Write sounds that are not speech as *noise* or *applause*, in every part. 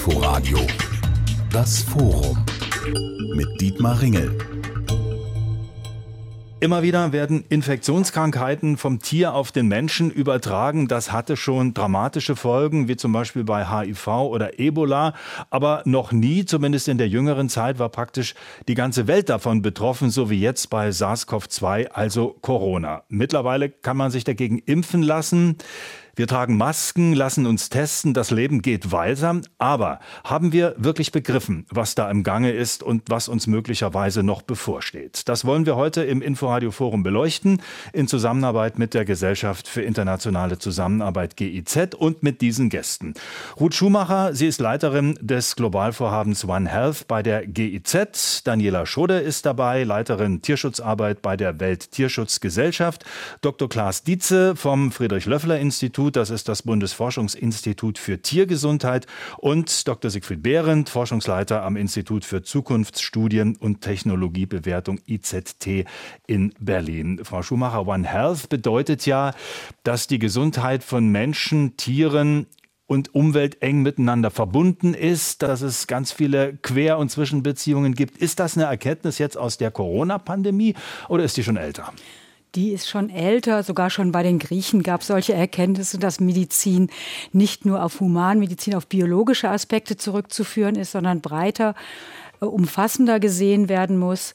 Inforadio Das Forum mit Dietmar Ringel. Immer wieder werden Infektionskrankheiten vom Tier auf den Menschen übertragen. Das hatte schon dramatische Folgen, wie zum Beispiel bei HIV oder Ebola. Aber noch nie, zumindest in der jüngeren Zeit, war praktisch die ganze Welt davon betroffen, so wie jetzt bei SARS-CoV-2, also Corona. Mittlerweile kann man sich dagegen impfen lassen. Wir tragen Masken, lassen uns testen, das Leben geht weiter. Aber haben wir wirklich begriffen, was da im Gange ist und was uns möglicherweise noch bevorsteht? Das wollen wir heute im Inforadio Forum beleuchten, in Zusammenarbeit mit der Gesellschaft für internationale Zusammenarbeit GIZ und mit diesen Gästen. Ruth Schumacher, sie ist Leiterin des Globalvorhabens One Health bei der GIZ. Daniela Schode ist dabei, Leiterin Tierschutzarbeit bei der Welttierschutzgesellschaft. Dr. Klaas Dietze vom Friedrich-Löffler-Institut Institut, das ist das Bundesforschungsinstitut für Tiergesundheit und Dr. Siegfried Behrendt, Forschungsleiter am Institut für Zukunftsstudien und Technologiebewertung IZT in Berlin. Frau Schumacher, One Health bedeutet ja, dass die Gesundheit von Menschen, Tieren und Umwelt eng miteinander verbunden ist, dass es ganz viele Quer- und Zwischenbeziehungen gibt. Ist das eine Erkenntnis jetzt aus der Corona-Pandemie oder ist die schon älter? Die ist schon älter. Sogar schon bei den Griechen gab es solche Erkenntnisse, dass Medizin nicht nur auf Humanmedizin, auf biologische Aspekte zurückzuführen ist, sondern breiter, äh, umfassender gesehen werden muss.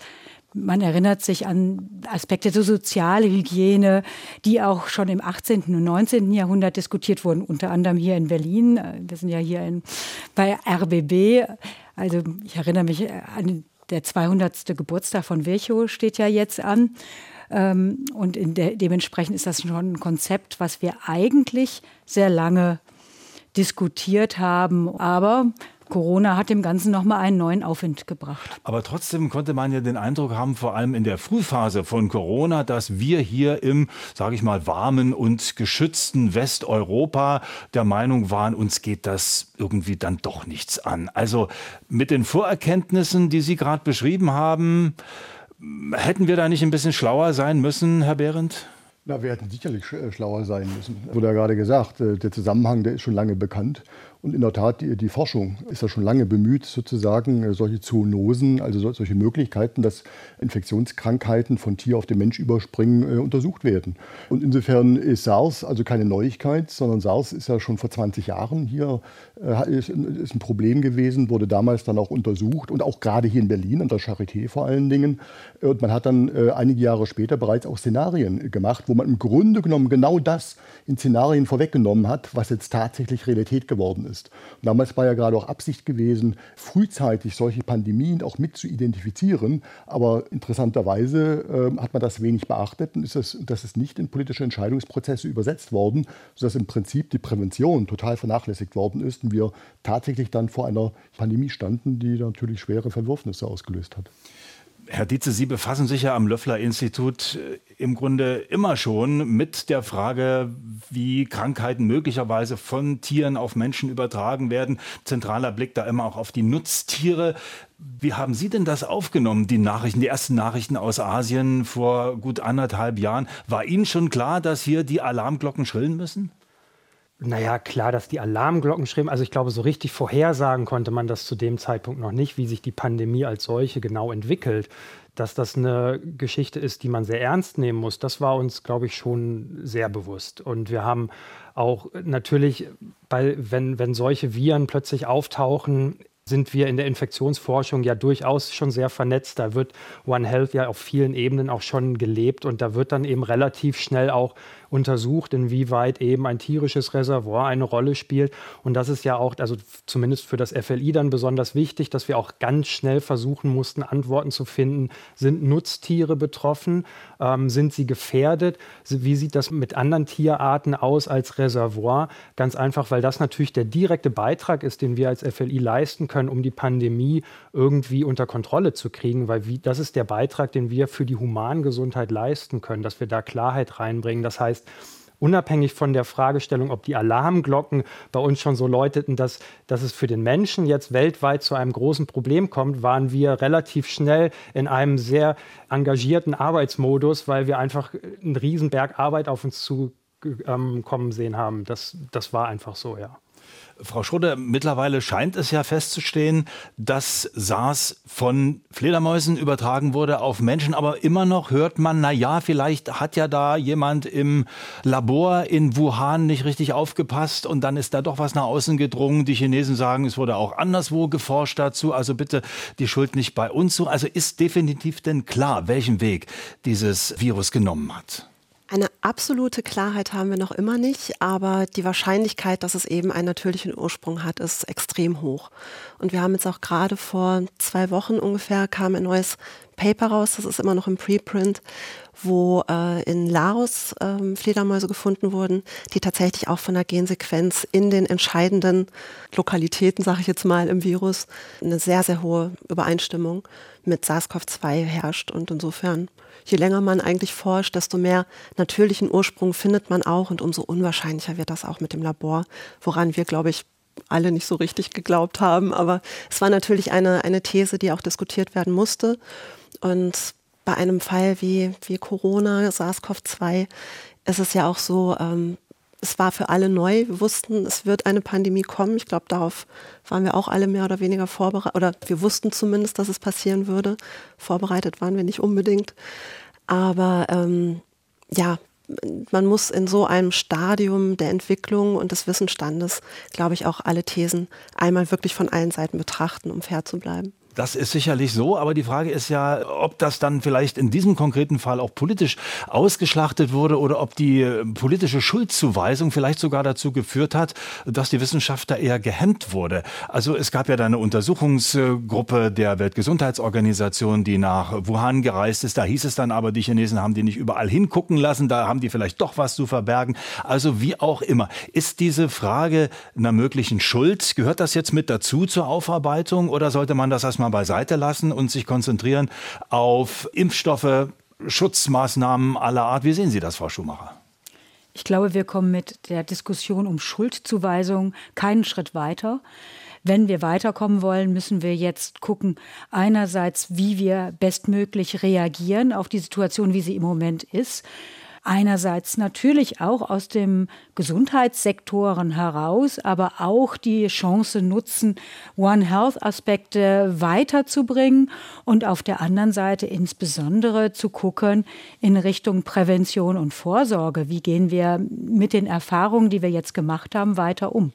Man erinnert sich an Aspekte der soziale Hygiene, die auch schon im 18. und 19. Jahrhundert diskutiert wurden, unter anderem hier in Berlin. Äh, wir sind ja hier in, bei RBB. Also ich erinnere mich an der 200. Geburtstag von Virchow steht ja jetzt an. Ähm, und de dementsprechend ist das schon ein Konzept, was wir eigentlich sehr lange diskutiert haben. Aber Corona hat dem Ganzen nochmal einen neuen Aufwind gebracht. Aber trotzdem konnte man ja den Eindruck haben, vor allem in der Frühphase von Corona, dass wir hier im, sage ich mal, warmen und geschützten Westeuropa der Meinung waren, uns geht das irgendwie dann doch nichts an. Also mit den Vorerkenntnissen, die Sie gerade beschrieben haben, Hätten wir da nicht ein bisschen schlauer sein müssen, Herr Behrendt? Na, wir hätten sicherlich äh, schlauer sein müssen. Wurde ja gerade gesagt, äh, der Zusammenhang, der ist schon lange bekannt. Und in der Tat, die, die Forschung ist ja schon lange bemüht, sozusagen äh, solche Zoonosen, also solche Möglichkeiten, dass Infektionskrankheiten von Tier auf den Mensch überspringen, untersucht werden. Und insofern ist SARS also keine Neuigkeit, sondern SARS ist ja schon vor 20 Jahren hier, ist, ist ein Problem gewesen, wurde damals dann auch untersucht und auch gerade hier in Berlin, an der Charité vor allen Dingen. Und man hat dann einige Jahre später bereits auch Szenarien gemacht, wo man im Grunde genommen genau das in Szenarien vorweggenommen hat, was jetzt tatsächlich Realität geworden ist. Und damals war ja gerade auch Absicht gewesen, frühzeitig solche Pandemien auch mit zu identifizieren. Aber interessanterweise äh, hat man das wenig beachtet und ist das, das ist nicht in politische Entscheidungsprozesse übersetzt worden, sodass im Prinzip die Prävention total vernachlässigt worden ist und wir tatsächlich dann vor einer Pandemie standen, die natürlich schwere Verwürfnisse ausgelöst hat. Herr Dietze, Sie befassen sich ja am Löffler-Institut äh, im Grunde immer schon mit der Frage, wie Krankheiten möglicherweise von Tieren auf Menschen übertragen werden. Zentraler Blick da immer auch auf die Nutztiere. Wie haben Sie denn das aufgenommen, die Nachrichten, die ersten Nachrichten aus Asien vor gut anderthalb Jahren? War Ihnen schon klar, dass hier die Alarmglocken schrillen müssen? Naja, klar, dass die Alarmglocken schrillen. Also ich glaube, so richtig vorhersagen konnte man das zu dem Zeitpunkt noch nicht, wie sich die Pandemie als solche genau entwickelt. Dass das eine Geschichte ist, die man sehr ernst nehmen muss, das war uns, glaube ich, schon sehr bewusst. Und wir haben auch natürlich, bei, wenn, wenn solche Viren plötzlich auftauchen, sind wir in der Infektionsforschung ja durchaus schon sehr vernetzt. Da wird One Health ja auf vielen Ebenen auch schon gelebt und da wird dann eben relativ schnell auch untersucht, inwieweit eben ein tierisches Reservoir eine Rolle spielt. Und das ist ja auch, also zumindest für das FLI dann besonders wichtig, dass wir auch ganz schnell versuchen mussten, Antworten zu finden. Sind Nutztiere betroffen? Ähm, sind sie gefährdet? Wie sieht das mit anderen Tierarten aus als Reservoir? Ganz einfach, weil das natürlich der direkte Beitrag ist, den wir als FLI leisten können, um die Pandemie irgendwie unter Kontrolle zu kriegen, weil wie, das ist der Beitrag, den wir für die Humangesundheit leisten können, dass wir da Klarheit reinbringen. Das heißt, unabhängig von der Fragestellung, ob die Alarmglocken bei uns schon so läuteten, dass, dass es für den Menschen jetzt weltweit zu einem großen Problem kommt, waren wir relativ schnell in einem sehr engagierten Arbeitsmodus, weil wir einfach einen Riesenberg Arbeit auf uns zukommen ähm, sehen haben. Das, das war einfach so, ja. Frau Schröder, mittlerweile scheint es ja festzustehen, dass SARS von Fledermäusen übertragen wurde auf Menschen, aber immer noch hört man, na ja, vielleicht hat ja da jemand im Labor in Wuhan nicht richtig aufgepasst und dann ist da doch was nach außen gedrungen. Die Chinesen sagen, es wurde auch anderswo geforscht dazu, also bitte die Schuld nicht bei uns so. Also ist definitiv denn klar, welchen Weg dieses Virus genommen hat? Eine absolute Klarheit haben wir noch immer nicht, aber die Wahrscheinlichkeit, dass es eben einen natürlichen Ursprung hat, ist extrem hoch. Und wir haben jetzt auch gerade vor zwei Wochen ungefähr kam ein neues Paper raus, das ist immer noch im Preprint, wo äh, in Laos äh, Fledermäuse gefunden wurden, die tatsächlich auch von der Gensequenz in den entscheidenden Lokalitäten, sage ich jetzt mal, im Virus eine sehr, sehr hohe Übereinstimmung mit SARS-CoV-2 herrscht. Und insofern je länger man eigentlich forscht, desto mehr natürlichen Ursprung findet man auch und umso unwahrscheinlicher wird das auch mit dem Labor, woran wir, glaube ich, alle nicht so richtig geglaubt haben. Aber es war natürlich eine, eine These, die auch diskutiert werden musste. Und bei einem Fall wie, wie Corona, SARS-CoV-2, ist es ja auch so, ähm, es war für alle neu. Wir wussten, es wird eine Pandemie kommen. Ich glaube, darauf waren wir auch alle mehr oder weniger vorbereitet. Oder wir wussten zumindest, dass es passieren würde. Vorbereitet waren wir nicht unbedingt. Aber ähm, ja, man muss in so einem Stadium der Entwicklung und des Wissensstandes, glaube ich, auch alle Thesen einmal wirklich von allen Seiten betrachten, um fair zu bleiben. Das ist sicherlich so, aber die Frage ist ja, ob das dann vielleicht in diesem konkreten Fall auch politisch ausgeschlachtet wurde oder ob die äh, politische Schuldzuweisung vielleicht sogar dazu geführt hat, dass die Wissenschaft da eher gehemmt wurde. Also es gab ja da eine Untersuchungsgruppe der Weltgesundheitsorganisation, die nach Wuhan gereist ist. Da hieß es dann aber, die Chinesen haben die nicht überall hingucken lassen, da haben die vielleicht doch was zu verbergen. Also wie auch immer. Ist diese Frage einer möglichen Schuld, gehört das jetzt mit dazu zur Aufarbeitung oder sollte man das erstmal mal beiseite lassen und sich konzentrieren auf Impfstoffe, Schutzmaßnahmen aller Art. Wie sehen Sie das, Frau Schumacher? Ich glaube, wir kommen mit der Diskussion um Schuldzuweisung keinen Schritt weiter. Wenn wir weiterkommen wollen, müssen wir jetzt gucken, einerseits, wie wir bestmöglich reagieren auf die Situation, wie sie im Moment ist einerseits natürlich auch aus dem Gesundheitssektoren heraus, aber auch die Chance nutzen, One Health Aspekte weiterzubringen und auf der anderen Seite insbesondere zu gucken in Richtung Prävention und Vorsorge. Wie gehen wir mit den Erfahrungen, die wir jetzt gemacht haben, weiter um?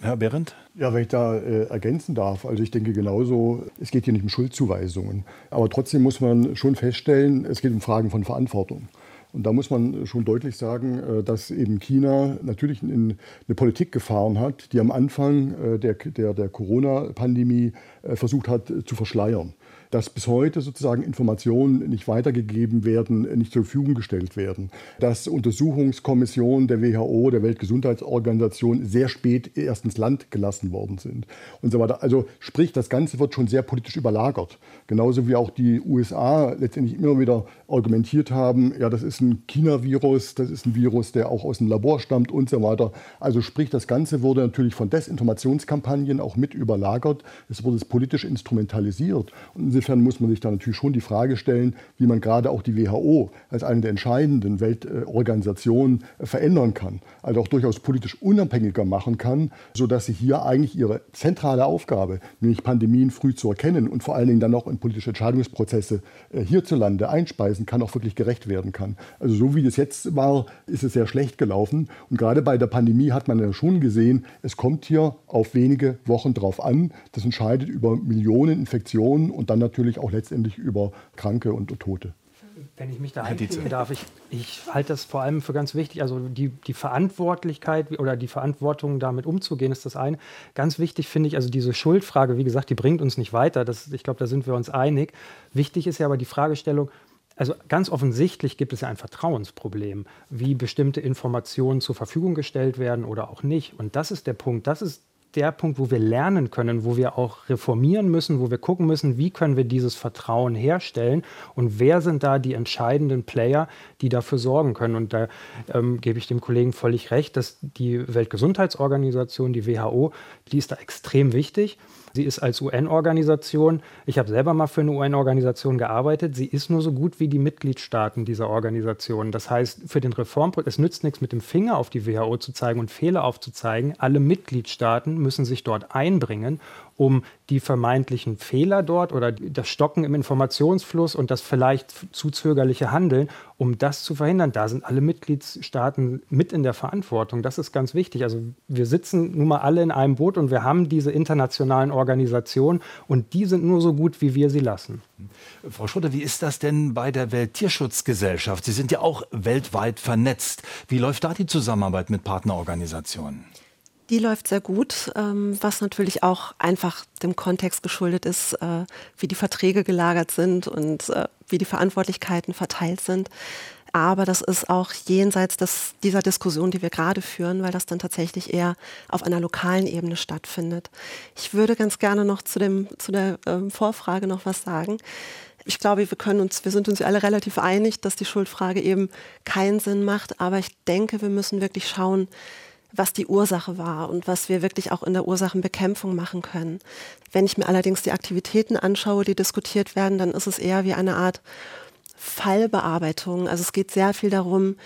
Herr Behrendt? Ja, wenn ich da äh, ergänzen darf, also ich denke genauso, es geht hier nicht um Schuldzuweisungen. Aber trotzdem muss man schon feststellen, es geht um Fragen von Verantwortung. Und da muss man schon deutlich sagen, äh, dass eben China natürlich eine Politik gefahren hat, die am Anfang äh, der, der, der Corona-Pandemie äh, versucht hat zu verschleiern dass bis heute sozusagen Informationen nicht weitergegeben werden, nicht zur Verfügung gestellt werden, dass Untersuchungskommissionen der WHO, der Weltgesundheitsorganisation sehr spät erst ins Land gelassen worden sind und so weiter. Also sprich, das Ganze wird schon sehr politisch überlagert. Genauso wie auch die USA letztendlich immer wieder argumentiert haben, ja, das ist ein China-Virus, das ist ein Virus, der auch aus dem Labor stammt und so weiter. Also sprich, das Ganze wurde natürlich von Desinformationskampagnen auch mit überlagert. Es wurde politisch instrumentalisiert. Und insofern muss man sich da natürlich schon die Frage stellen, wie man gerade auch die WHO als eine der entscheidenden Weltorganisationen verändern kann. Also auch durchaus politisch unabhängiger machen kann, sodass sie hier eigentlich ihre zentrale Aufgabe, nämlich Pandemien früh zu erkennen und vor allen Dingen dann auch in politische Entscheidungsprozesse äh, hierzulande einspeisen kann, auch wirklich gerecht werden kann. Also so wie das jetzt war, ist es sehr schlecht gelaufen. Und gerade bei der Pandemie hat man ja schon gesehen, es kommt hier auf wenige Wochen drauf an. Das entscheidet über Millionen Infektionen und dann natürlich auch letztendlich über Kranke und Tote. Wenn ich mich da einbringen darf, ich, ich halte das vor allem für ganz wichtig. Also die, die Verantwortlichkeit oder die Verantwortung, damit umzugehen, ist das eine. Ganz wichtig finde ich, also diese Schuldfrage, wie gesagt, die bringt uns nicht weiter. Das, ich glaube, da sind wir uns einig. Wichtig ist ja aber die Fragestellung, also ganz offensichtlich gibt es ja ein Vertrauensproblem, wie bestimmte Informationen zur Verfügung gestellt werden oder auch nicht. Und das ist der Punkt, das ist der Punkt, wo wir lernen können, wo wir auch reformieren müssen, wo wir gucken müssen, wie können wir dieses Vertrauen herstellen und wer sind da die entscheidenden Player, die dafür sorgen können. Und da ähm, gebe ich dem Kollegen völlig recht, dass die Weltgesundheitsorganisation, die WHO, die ist da extrem wichtig. Sie ist als UN-Organisation, ich habe selber mal für eine UN-Organisation gearbeitet, sie ist nur so gut wie die Mitgliedstaaten dieser Organisation. Das heißt, für den Reformprozess, es nützt nichts mit dem Finger auf die WHO zu zeigen und Fehler aufzuzeigen. Alle Mitgliedstaaten müssen sich dort einbringen um die vermeintlichen Fehler dort oder das Stocken im Informationsfluss und das vielleicht zu zögerliche Handeln, um das zu verhindern. Da sind alle Mitgliedstaaten mit in der Verantwortung. Das ist ganz wichtig. Also wir sitzen nun mal alle in einem Boot und wir haben diese internationalen Organisationen und die sind nur so gut, wie wir sie lassen. Frau Schröder, wie ist das denn bei der Welttierschutzgesellschaft? Sie sind ja auch weltweit vernetzt. Wie läuft da die Zusammenarbeit mit Partnerorganisationen? Die läuft sehr gut, ähm, was natürlich auch einfach dem Kontext geschuldet ist, äh, wie die Verträge gelagert sind und äh, wie die Verantwortlichkeiten verteilt sind. Aber das ist auch jenseits des, dieser Diskussion, die wir gerade führen, weil das dann tatsächlich eher auf einer lokalen Ebene stattfindet. Ich würde ganz gerne noch zu, dem, zu der ähm, Vorfrage noch was sagen. Ich glaube, wir können uns, wir sind uns alle relativ einig, dass die Schuldfrage eben keinen Sinn macht. Aber ich denke, wir müssen wirklich schauen, was die Ursache war und was wir wirklich auch in der Ursachenbekämpfung machen können. Wenn ich mir allerdings die Aktivitäten anschaue, die diskutiert werden, dann ist es eher wie eine Art Fallbearbeitung. Also es geht sehr viel darum,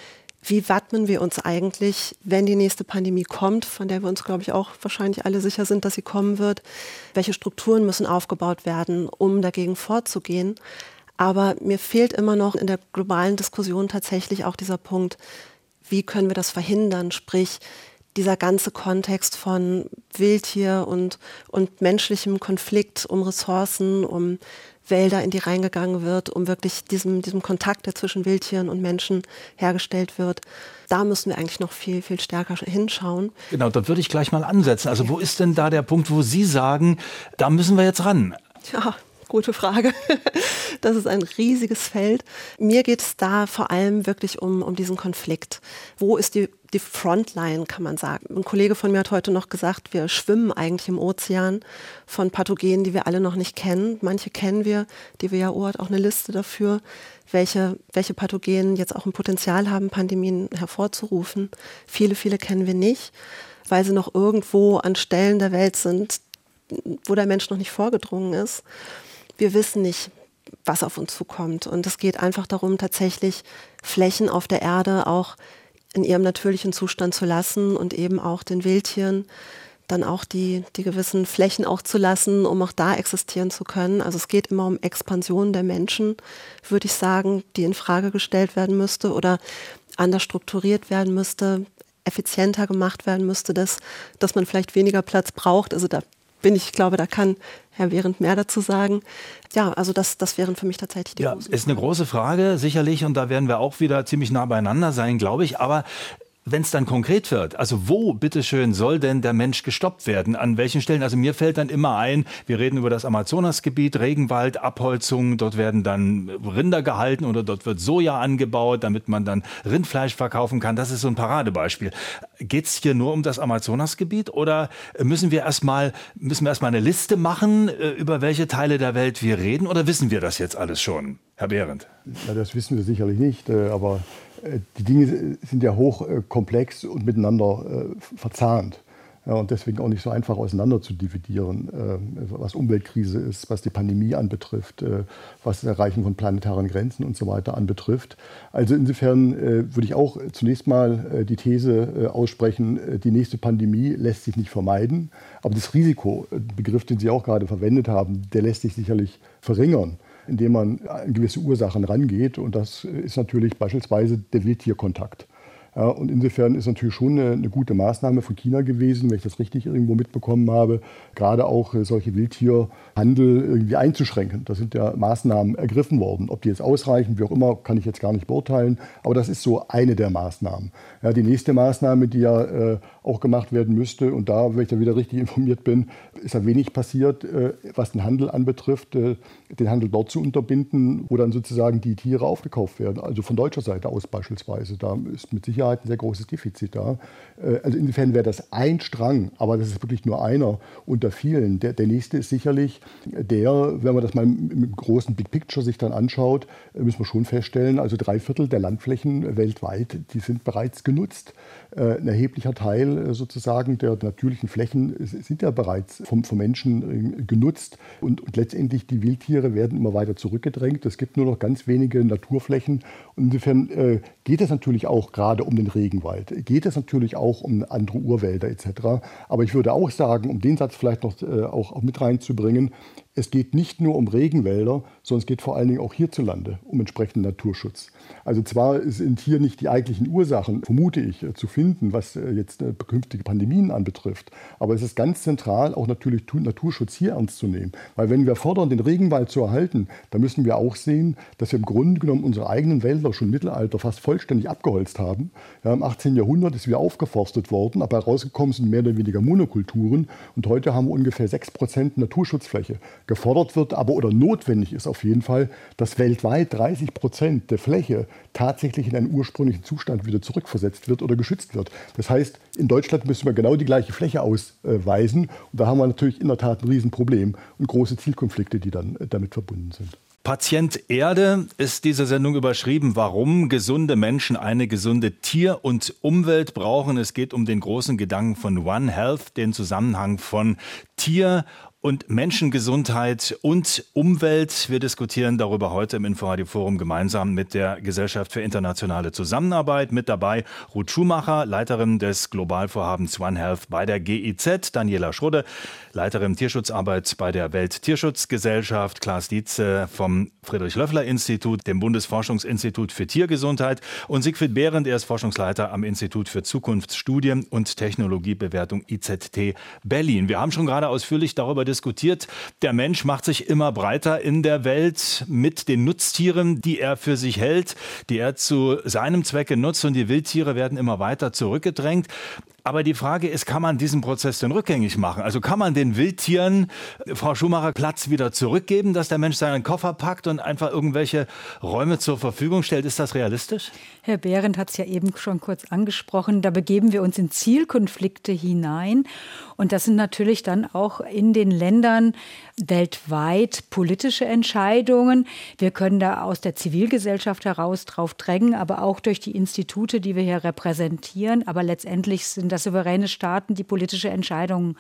wie wappnen wir uns eigentlich, wenn die nächste Pandemie kommt, von der wir uns, glaube ich, auch wahrscheinlich alle sicher sind, dass sie kommen wird. Welche Strukturen müssen aufgebaut werden, um dagegen vorzugehen? Aber mir fehlt immer noch in der globalen Diskussion tatsächlich auch dieser Punkt, wie können wir das verhindern? Sprich, dieser ganze Kontext von Wildtier und, und menschlichem Konflikt um Ressourcen, um Wälder, in die reingegangen wird, um wirklich diesem, diesem Kontakt, der zwischen Wildtieren und Menschen hergestellt wird. Da müssen wir eigentlich noch viel, viel stärker hinschauen. Genau, da würde ich gleich mal ansetzen. Also wo ist denn da der Punkt, wo Sie sagen, da müssen wir jetzt ran? Ja, gute Frage. *laughs* Das ist ein riesiges Feld. Mir geht es da vor allem wirklich um, um diesen Konflikt. Wo ist die, die Frontline, kann man sagen? Ein Kollege von mir hat heute noch gesagt, wir schwimmen eigentlich im Ozean von Pathogenen, die wir alle noch nicht kennen. Manche kennen wir. Die WHO hat auch eine Liste dafür, welche, welche Pathogenen jetzt auch ein Potenzial haben, Pandemien hervorzurufen. Viele, viele kennen wir nicht, weil sie noch irgendwo an Stellen der Welt sind, wo der Mensch noch nicht vorgedrungen ist wir wissen nicht, was auf uns zukommt. Und es geht einfach darum, tatsächlich Flächen auf der Erde auch in ihrem natürlichen Zustand zu lassen und eben auch den Wildtieren dann auch die, die gewissen Flächen auch zu lassen, um auch da existieren zu können. Also es geht immer um Expansion der Menschen, würde ich sagen, die in Frage gestellt werden müsste oder anders strukturiert werden müsste, effizienter gemacht werden müsste, dass, dass man vielleicht weniger Platz braucht. Also da bin ich, glaube, da kann Herr Behrendt mehr dazu sagen. Ja, also das, das wären für mich tatsächlich die Ja, ist eine große Frage, sicherlich, und da werden wir auch wieder ziemlich nah beieinander sein, glaube ich. Aber wenn es dann konkret wird, also wo, bitteschön, soll denn der Mensch gestoppt werden? An welchen Stellen? Also mir fällt dann immer ein, wir reden über das Amazonasgebiet, Regenwald, Abholzung, dort werden dann Rinder gehalten oder dort wird Soja angebaut, damit man dann Rindfleisch verkaufen kann. Das ist so ein Paradebeispiel. Geht es hier nur um das Amazonasgebiet oder müssen wir erstmal müssen eine Liste machen, äh, über welche Teile der Welt wir reden oder wissen wir das jetzt alles schon? Herr Behrendt. Ja, das wissen wir sicherlich nicht, äh, aber die Dinge sind ja hochkomplex und miteinander äh, verzahnt. Ja, und deswegen auch nicht so einfach auseinander zu dividieren, äh, was Umweltkrise ist, was die Pandemie anbetrifft, was das Erreichen von planetaren Grenzen und so weiter anbetrifft. Also insofern würde ich auch zunächst mal die These aussprechen, die nächste Pandemie lässt sich nicht vermeiden, aber das Risiko, Begriff, den Sie auch gerade verwendet haben, der lässt sich sicherlich verringern indem man an gewisse Ursachen rangeht. Und das ist natürlich beispielsweise der Wildtierkontakt. Und insofern ist natürlich schon eine, eine, gute Maßnahme von China gewesen, wenn ich das richtig irgendwo mitbekommen habe, gerade auch äh, solche Wildtierhandel irgendwie einzuschränken. Da sind ja Maßnahmen ergriffen worden. Ob die jetzt ausreichen, wie auch immer, kann ich jetzt gar nicht beurteilen. Aber das ist so eine der Maßnahmen. Ja, die nächste Maßnahme, die ja äh, auch gemacht werden müsste, und da, wenn ich da wieder richtig *laughs* informiert bin, ist ja wenig passiert, äh, was den Handel anbetrifft, äh, den Handel dort zu unterbinden, wo dann sozusagen die Tiere aufgekauft werden. Also von deutscher Seite aus beispielsweise. Da ist mit Sicherheit Sicherheit ein sehr großes Defizit da. Äh, also insofern wäre das ein Strang, aber das ist wirklich nur einer unter vielen. Der, der nächste ist sicherlich der, wenn man das mal im großen Big Picture sich dann anschaut, äh, müssen wir schon feststellen, also drei Viertel der Landflächen weltweit, die sind bereits genutzt. Äh, ein erheblicher Teil sozusagen der natürlichen Flächen sind ja bereits vom, vom Menschen genutzt und, und letztendlich die Wildtiere werden immer weiter zurückgedrängt. Es gibt nur noch ganz wenige Naturflächen. Und insofern geht es natürlich auch gerade um den Regenwald, geht es natürlich auch um andere Urwälder etc. Aber ich würde auch sagen, um den Satz vielleicht noch äh, auch, auch mit reinzubringen, es geht nicht nur um Regenwälder, sondern es geht vor allen Dingen auch hierzulande um entsprechenden Naturschutz. Also zwar sind hier nicht die eigentlichen Ursachen, vermute ich, zu finden, was äh, jetzt äh, künftige Pandemien anbetrifft, aber es ist ganz zentral, auch natürlich Naturschutz hier ernst zu nehmen. Weil wenn wir fordern, den Regenwald zu erhalten, dann müssen wir auch sehen, dass wir im Grunde genommen unsere eigenen Wälder schon im Mittelalter fast vollständig abgeholzt haben. Ja, Im 18. Jahrhundert ist wieder aufgeforstet worden, aber herausgekommen sind mehr oder weniger Monokulturen und heute haben wir ungefähr 6% Naturschutzfläche gefordert wird, aber oder notwendig ist auf jeden Fall, dass weltweit 30 Prozent der Fläche tatsächlich in einen ursprünglichen Zustand wieder zurückversetzt wird oder geschützt wird. Das heißt, in Deutschland müssen wir genau die gleiche Fläche ausweisen. Und da haben wir natürlich in der Tat ein Riesenproblem und große Zielkonflikte, die dann damit verbunden sind. Patient Erde ist diese Sendung überschrieben, warum gesunde Menschen eine gesunde Tier- und Umwelt brauchen. Es geht um den großen Gedanken von One Health, den Zusammenhang von Tier und Menschengesundheit und Umwelt. Wir diskutieren darüber heute im Inforadio Forum gemeinsam mit der Gesellschaft für internationale Zusammenarbeit. Mit dabei Ruth Schumacher, Leiterin des Globalvorhabens One Health bei der GIZ, Daniela Schrudde, Leiterin Tierschutzarbeit bei der Welttierschutzgesellschaft, Klaas Dietze vom Friedrich-Löffler-Institut, dem Bundesforschungsinstitut für Tiergesundheit und Siegfried Behrendt, er ist Forschungsleiter am Institut für Zukunftsstudien und Technologiebewertung IZT Berlin. Wir haben schon gerade ausführlich darüber diskutiert, der Mensch macht sich immer breiter in der Welt mit den Nutztieren, die er für sich hält, die er zu seinem Zwecke nutzt und die Wildtiere werden immer weiter zurückgedrängt. Aber die Frage ist, kann man diesen Prozess denn rückgängig machen? Also kann man den Wildtieren, Frau Schumacher, Platz wieder zurückgeben, dass der Mensch seinen Koffer packt und einfach irgendwelche Räume zur Verfügung stellt? Ist das realistisch? Herr Behrendt hat es ja eben schon kurz angesprochen. Da begeben wir uns in Zielkonflikte hinein. Und das sind natürlich dann auch in den Ländern weltweit politische Entscheidungen. Wir können da aus der Zivilgesellschaft heraus drauf drängen, aber auch durch die Institute, die wir hier repräsentieren. Aber letztendlich sind das souveräne Staaten, die politische Entscheidungen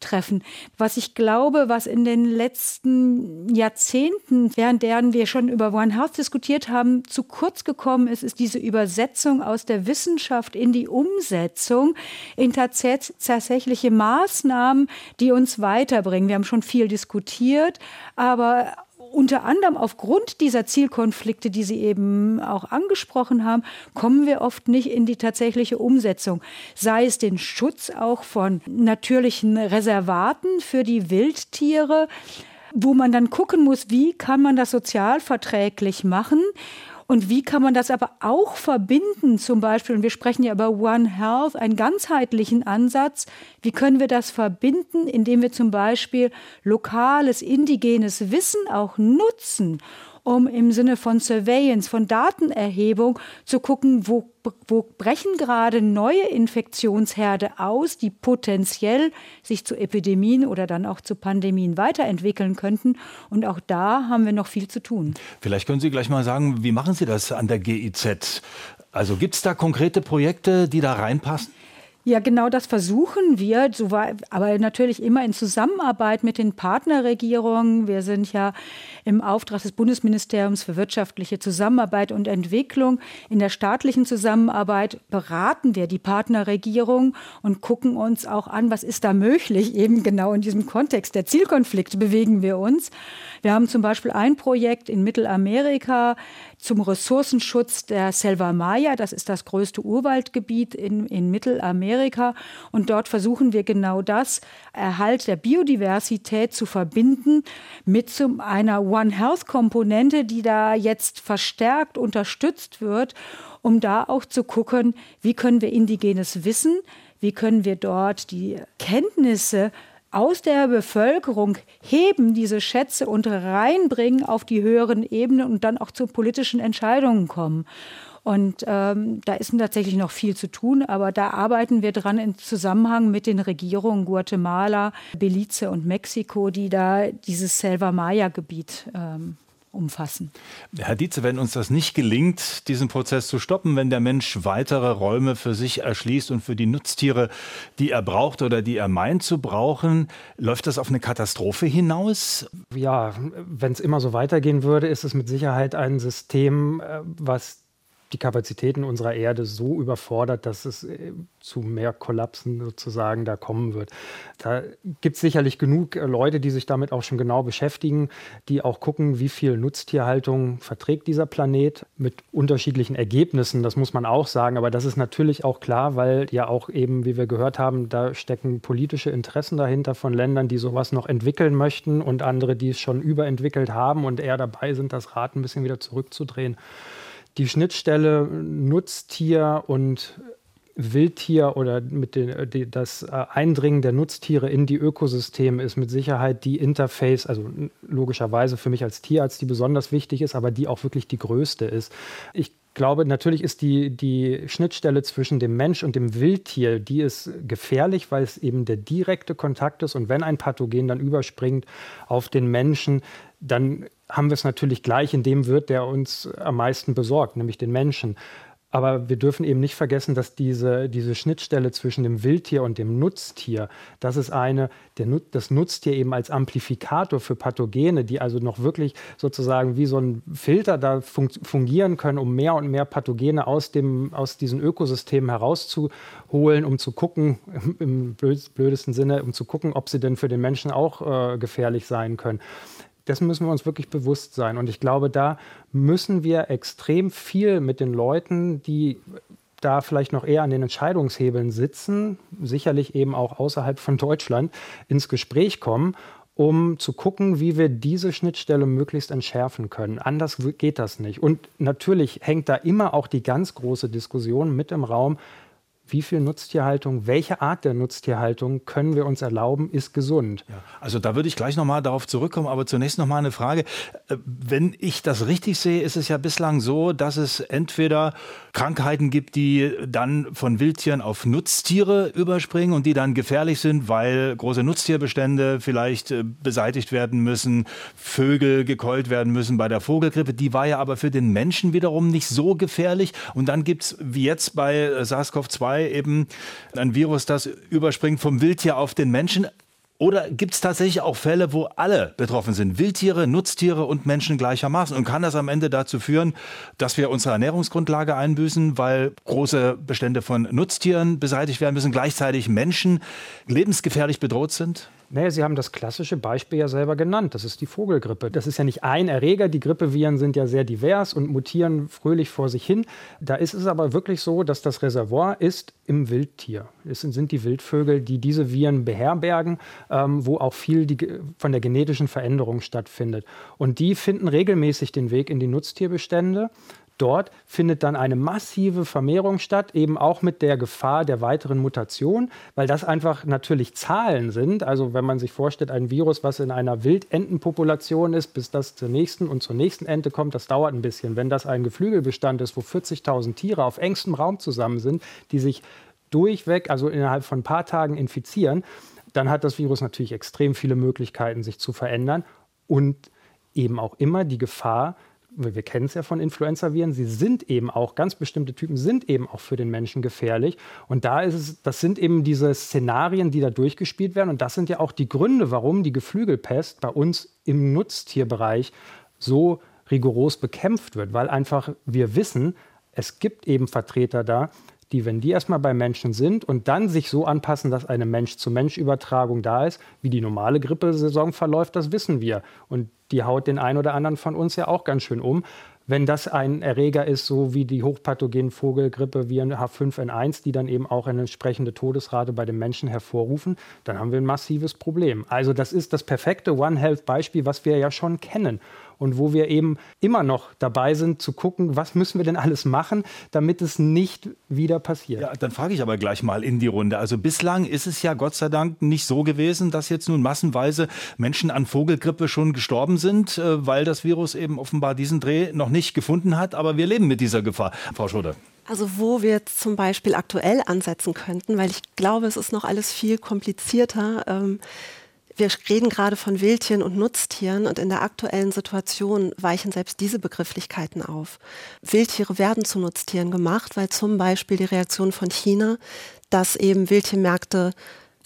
treffen. Was ich glaube, was in den letzten Jahrzehnten, während deren wir schon über One Health diskutiert haben, zu kurz gekommen ist, ist diese Übersetzung aus der Wissenschaft in die Umsetzung in tatsächliche Maßnahmen, die uns weiterbringen. Wir haben schon viel diskutiert, aber unter anderem aufgrund dieser Zielkonflikte, die Sie eben auch angesprochen haben, kommen wir oft nicht in die tatsächliche Umsetzung. Sei es den Schutz auch von natürlichen Reservaten für die Wildtiere, wo man dann gucken muss, wie kann man das sozialverträglich machen und wie kann man das aber auch verbinden, zum Beispiel, und wir sprechen ja über One Health, einen ganzheitlichen Ansatz, wie können wir das verbinden, indem wir zum Beispiel lokales, indigenes Wissen auch nutzen um im Sinne von Surveillance, von Datenerhebung zu gucken, wo, wo brechen gerade neue Infektionsherde aus, die potenziell sich zu Epidemien oder dann auch zu Pandemien weiterentwickeln könnten. Und auch da haben wir noch viel zu tun. Vielleicht können Sie gleich mal sagen, wie machen Sie das an der GIZ? Also gibt es da konkrete Projekte, die da reinpassen? Ja, genau das versuchen wir, aber natürlich immer in Zusammenarbeit mit den Partnerregierungen. Wir sind ja im Auftrag des Bundesministeriums für wirtschaftliche Zusammenarbeit und Entwicklung. In der staatlichen Zusammenarbeit beraten wir die Partnerregierung und gucken uns auch an, was ist da möglich. Eben genau in diesem Kontext der Zielkonflikte bewegen wir uns. Wir haben zum Beispiel ein Projekt in Mittelamerika zum Ressourcenschutz der Selva Maya. Das ist das größte Urwaldgebiet in, in Mittelamerika. Und dort versuchen wir genau das, Erhalt der Biodiversität zu verbinden mit zum einer One Health Komponente, die da jetzt verstärkt unterstützt wird, um da auch zu gucken, wie können wir indigenes Wissen, wie können wir dort die Kenntnisse aus der Bevölkerung heben, diese Schätze und reinbringen auf die höheren Ebenen und dann auch zu politischen Entscheidungen kommen. Und ähm, da ist tatsächlich noch viel zu tun, aber da arbeiten wir dran im Zusammenhang mit den Regierungen Guatemala, Belize und Mexiko, die da dieses Selva Maya-Gebiet ähm, umfassen. Herr Dietze, wenn uns das nicht gelingt, diesen Prozess zu stoppen, wenn der Mensch weitere Räume für sich erschließt und für die Nutztiere, die er braucht oder die er meint zu brauchen, läuft das auf eine Katastrophe hinaus? Ja, wenn es immer so weitergehen würde, ist es mit Sicherheit ein System, äh, was die Kapazitäten unserer Erde so überfordert, dass es äh, zu mehr Kollapsen sozusagen da kommen wird. Da gibt es sicherlich genug äh, Leute, die sich damit auch schon genau beschäftigen, die auch gucken, wie viel Nutztierhaltung verträgt dieser Planet mit unterschiedlichen Ergebnissen, das muss man auch sagen. Aber das ist natürlich auch klar, weil ja auch eben, wie wir gehört haben, da stecken politische Interessen dahinter von Ländern, die sowas noch entwickeln möchten und andere, die es schon überentwickelt haben und eher dabei sind, das Rad ein bisschen wieder zurückzudrehen die Schnittstelle Nutztier und Wildtier oder mit den, die, das äh, Eindringen der Nutztiere in die Ökosysteme ist mit Sicherheit die Interface, also logischerweise für mich als Tierarzt, die besonders wichtig ist, aber die auch wirklich die größte ist. Ich glaube, natürlich ist die, die Schnittstelle zwischen dem Mensch und dem Wildtier, die ist gefährlich, weil es eben der direkte Kontakt ist. Und wenn ein Pathogen dann überspringt auf den Menschen, dann haben wir es natürlich gleich in dem Wirt, der uns am meisten besorgt, nämlich den Menschen. Aber wir dürfen eben nicht vergessen, dass diese, diese Schnittstelle zwischen dem Wildtier und dem Nutztier, das ist eine, der, das Nutztier eben als Amplifikator für Pathogene, die also noch wirklich sozusagen wie so ein Filter da fungieren können, um mehr und mehr Pathogene aus, dem, aus diesen Ökosystemen herauszuholen, um zu gucken, im blödesten Sinne, um zu gucken, ob sie denn für den Menschen auch äh, gefährlich sein können dessen müssen wir uns wirklich bewusst sein. Und ich glaube, da müssen wir extrem viel mit den Leuten, die da vielleicht noch eher an den Entscheidungshebeln sitzen, sicherlich eben auch außerhalb von Deutschland, ins Gespräch kommen, um zu gucken, wie wir diese Schnittstelle möglichst entschärfen können. Anders geht das nicht. Und natürlich hängt da immer auch die ganz große Diskussion mit im Raum, wie viel Nutztierhaltung, welche Art der Nutztierhaltung können wir uns erlauben, ist gesund. Ja, also da würde ich gleich nochmal darauf zurückkommen, aber zunächst nochmal eine Frage. Äh, wenn ich das richtig sehe, ist es ja bislang so, dass es entweder Krankheiten gibt, die dann von Wildtieren auf Nutztiere überspringen und die dann gefährlich sind, weil große Nutztierbestände vielleicht äh, beseitigt werden müssen, Vögel gekeult werden müssen bei der Vogelgrippe. Die war ja aber für den Menschen wiederum nicht so gefährlich. Und dann gibt es, wie jetzt bei äh, SARS-CoV-2, Polizei eben ein Virus, das überspringt vom Wildtier auf den Menschen. Oder gibt es tatsächlich auch Fälle, wo alle betroffen sind? Wildtiere, Nutztiere und Menschen gleichermaßen? Und kann das am Ende dazu führen, dass wir unsere Ernährungsgrundlage einbüßen, weil große Bestände von Nutztieren beseitigt werden müssen, gleichzeitig Menschen lebensgefährlich bedroht sind? Naja, Sie haben das klassische Beispiel ja selber genannt. Das ist die Vogelgrippe. Das ist ja nicht ein Erreger. Die Grippeviren sind ja sehr divers und mutieren fröhlich vor sich hin. Da ist es aber wirklich so, dass das Reservoir ist im Wildtier. Es sind die Wildvögel, die diese Viren beherbergen, ähm, wo auch viel die, von der genetischen Veränderung stattfindet. Und die finden regelmäßig den Weg in die Nutztierbestände. Dort findet dann eine massive Vermehrung statt, eben auch mit der Gefahr der weiteren Mutation, weil das einfach natürlich Zahlen sind. Also wenn man sich vorstellt, ein Virus, was in einer Wildentenpopulation ist, bis das zur nächsten und zur nächsten Ente kommt, das dauert ein bisschen. Wenn das ein Geflügelbestand ist, wo 40.000 Tiere auf engstem Raum zusammen sind, die sich durchweg, also innerhalb von ein paar Tagen infizieren, dann hat das Virus natürlich extrem viele Möglichkeiten, sich zu verändern und eben auch immer die Gefahr, wir kennen es ja von Influenza-Viren, sie sind eben auch, ganz bestimmte Typen sind eben auch für den Menschen gefährlich. Und da ist es, das sind eben diese Szenarien, die da durchgespielt werden. Und das sind ja auch die Gründe, warum die Geflügelpest bei uns im Nutztierbereich so rigoros bekämpft wird, weil einfach wir wissen, es gibt eben Vertreter da, die, wenn die erstmal bei Menschen sind und dann sich so anpassen, dass eine Mensch-zu-Mensch-Übertragung da ist, wie die normale Grippesaison verläuft, das wissen wir. Und die haut den einen oder anderen von uns ja auch ganz schön um. Wenn das ein Erreger ist, so wie die hochpathogenen Vogelgrippe, Viren H5N1, die dann eben auch eine entsprechende Todesrate bei den Menschen hervorrufen, dann haben wir ein massives Problem. Also das ist das perfekte One Health Beispiel, was wir ja schon kennen. Und wo wir eben immer noch dabei sind zu gucken, was müssen wir denn alles machen, damit es nicht wieder passiert. Ja, dann frage ich aber gleich mal in die Runde. Also bislang ist es ja Gott sei Dank nicht so gewesen, dass jetzt nun massenweise Menschen an Vogelgrippe schon gestorben sind, äh, weil das Virus eben offenbar diesen Dreh noch nicht gefunden hat. Aber wir leben mit dieser Gefahr. Frau Schröder. Also wo wir jetzt zum Beispiel aktuell ansetzen könnten, weil ich glaube, es ist noch alles viel komplizierter. Ähm, wir reden gerade von Wildtieren und Nutztieren und in der aktuellen Situation weichen selbst diese Begrifflichkeiten auf. Wildtiere werden zu Nutztieren gemacht, weil zum Beispiel die Reaktion von China, dass eben Wildtiermärkte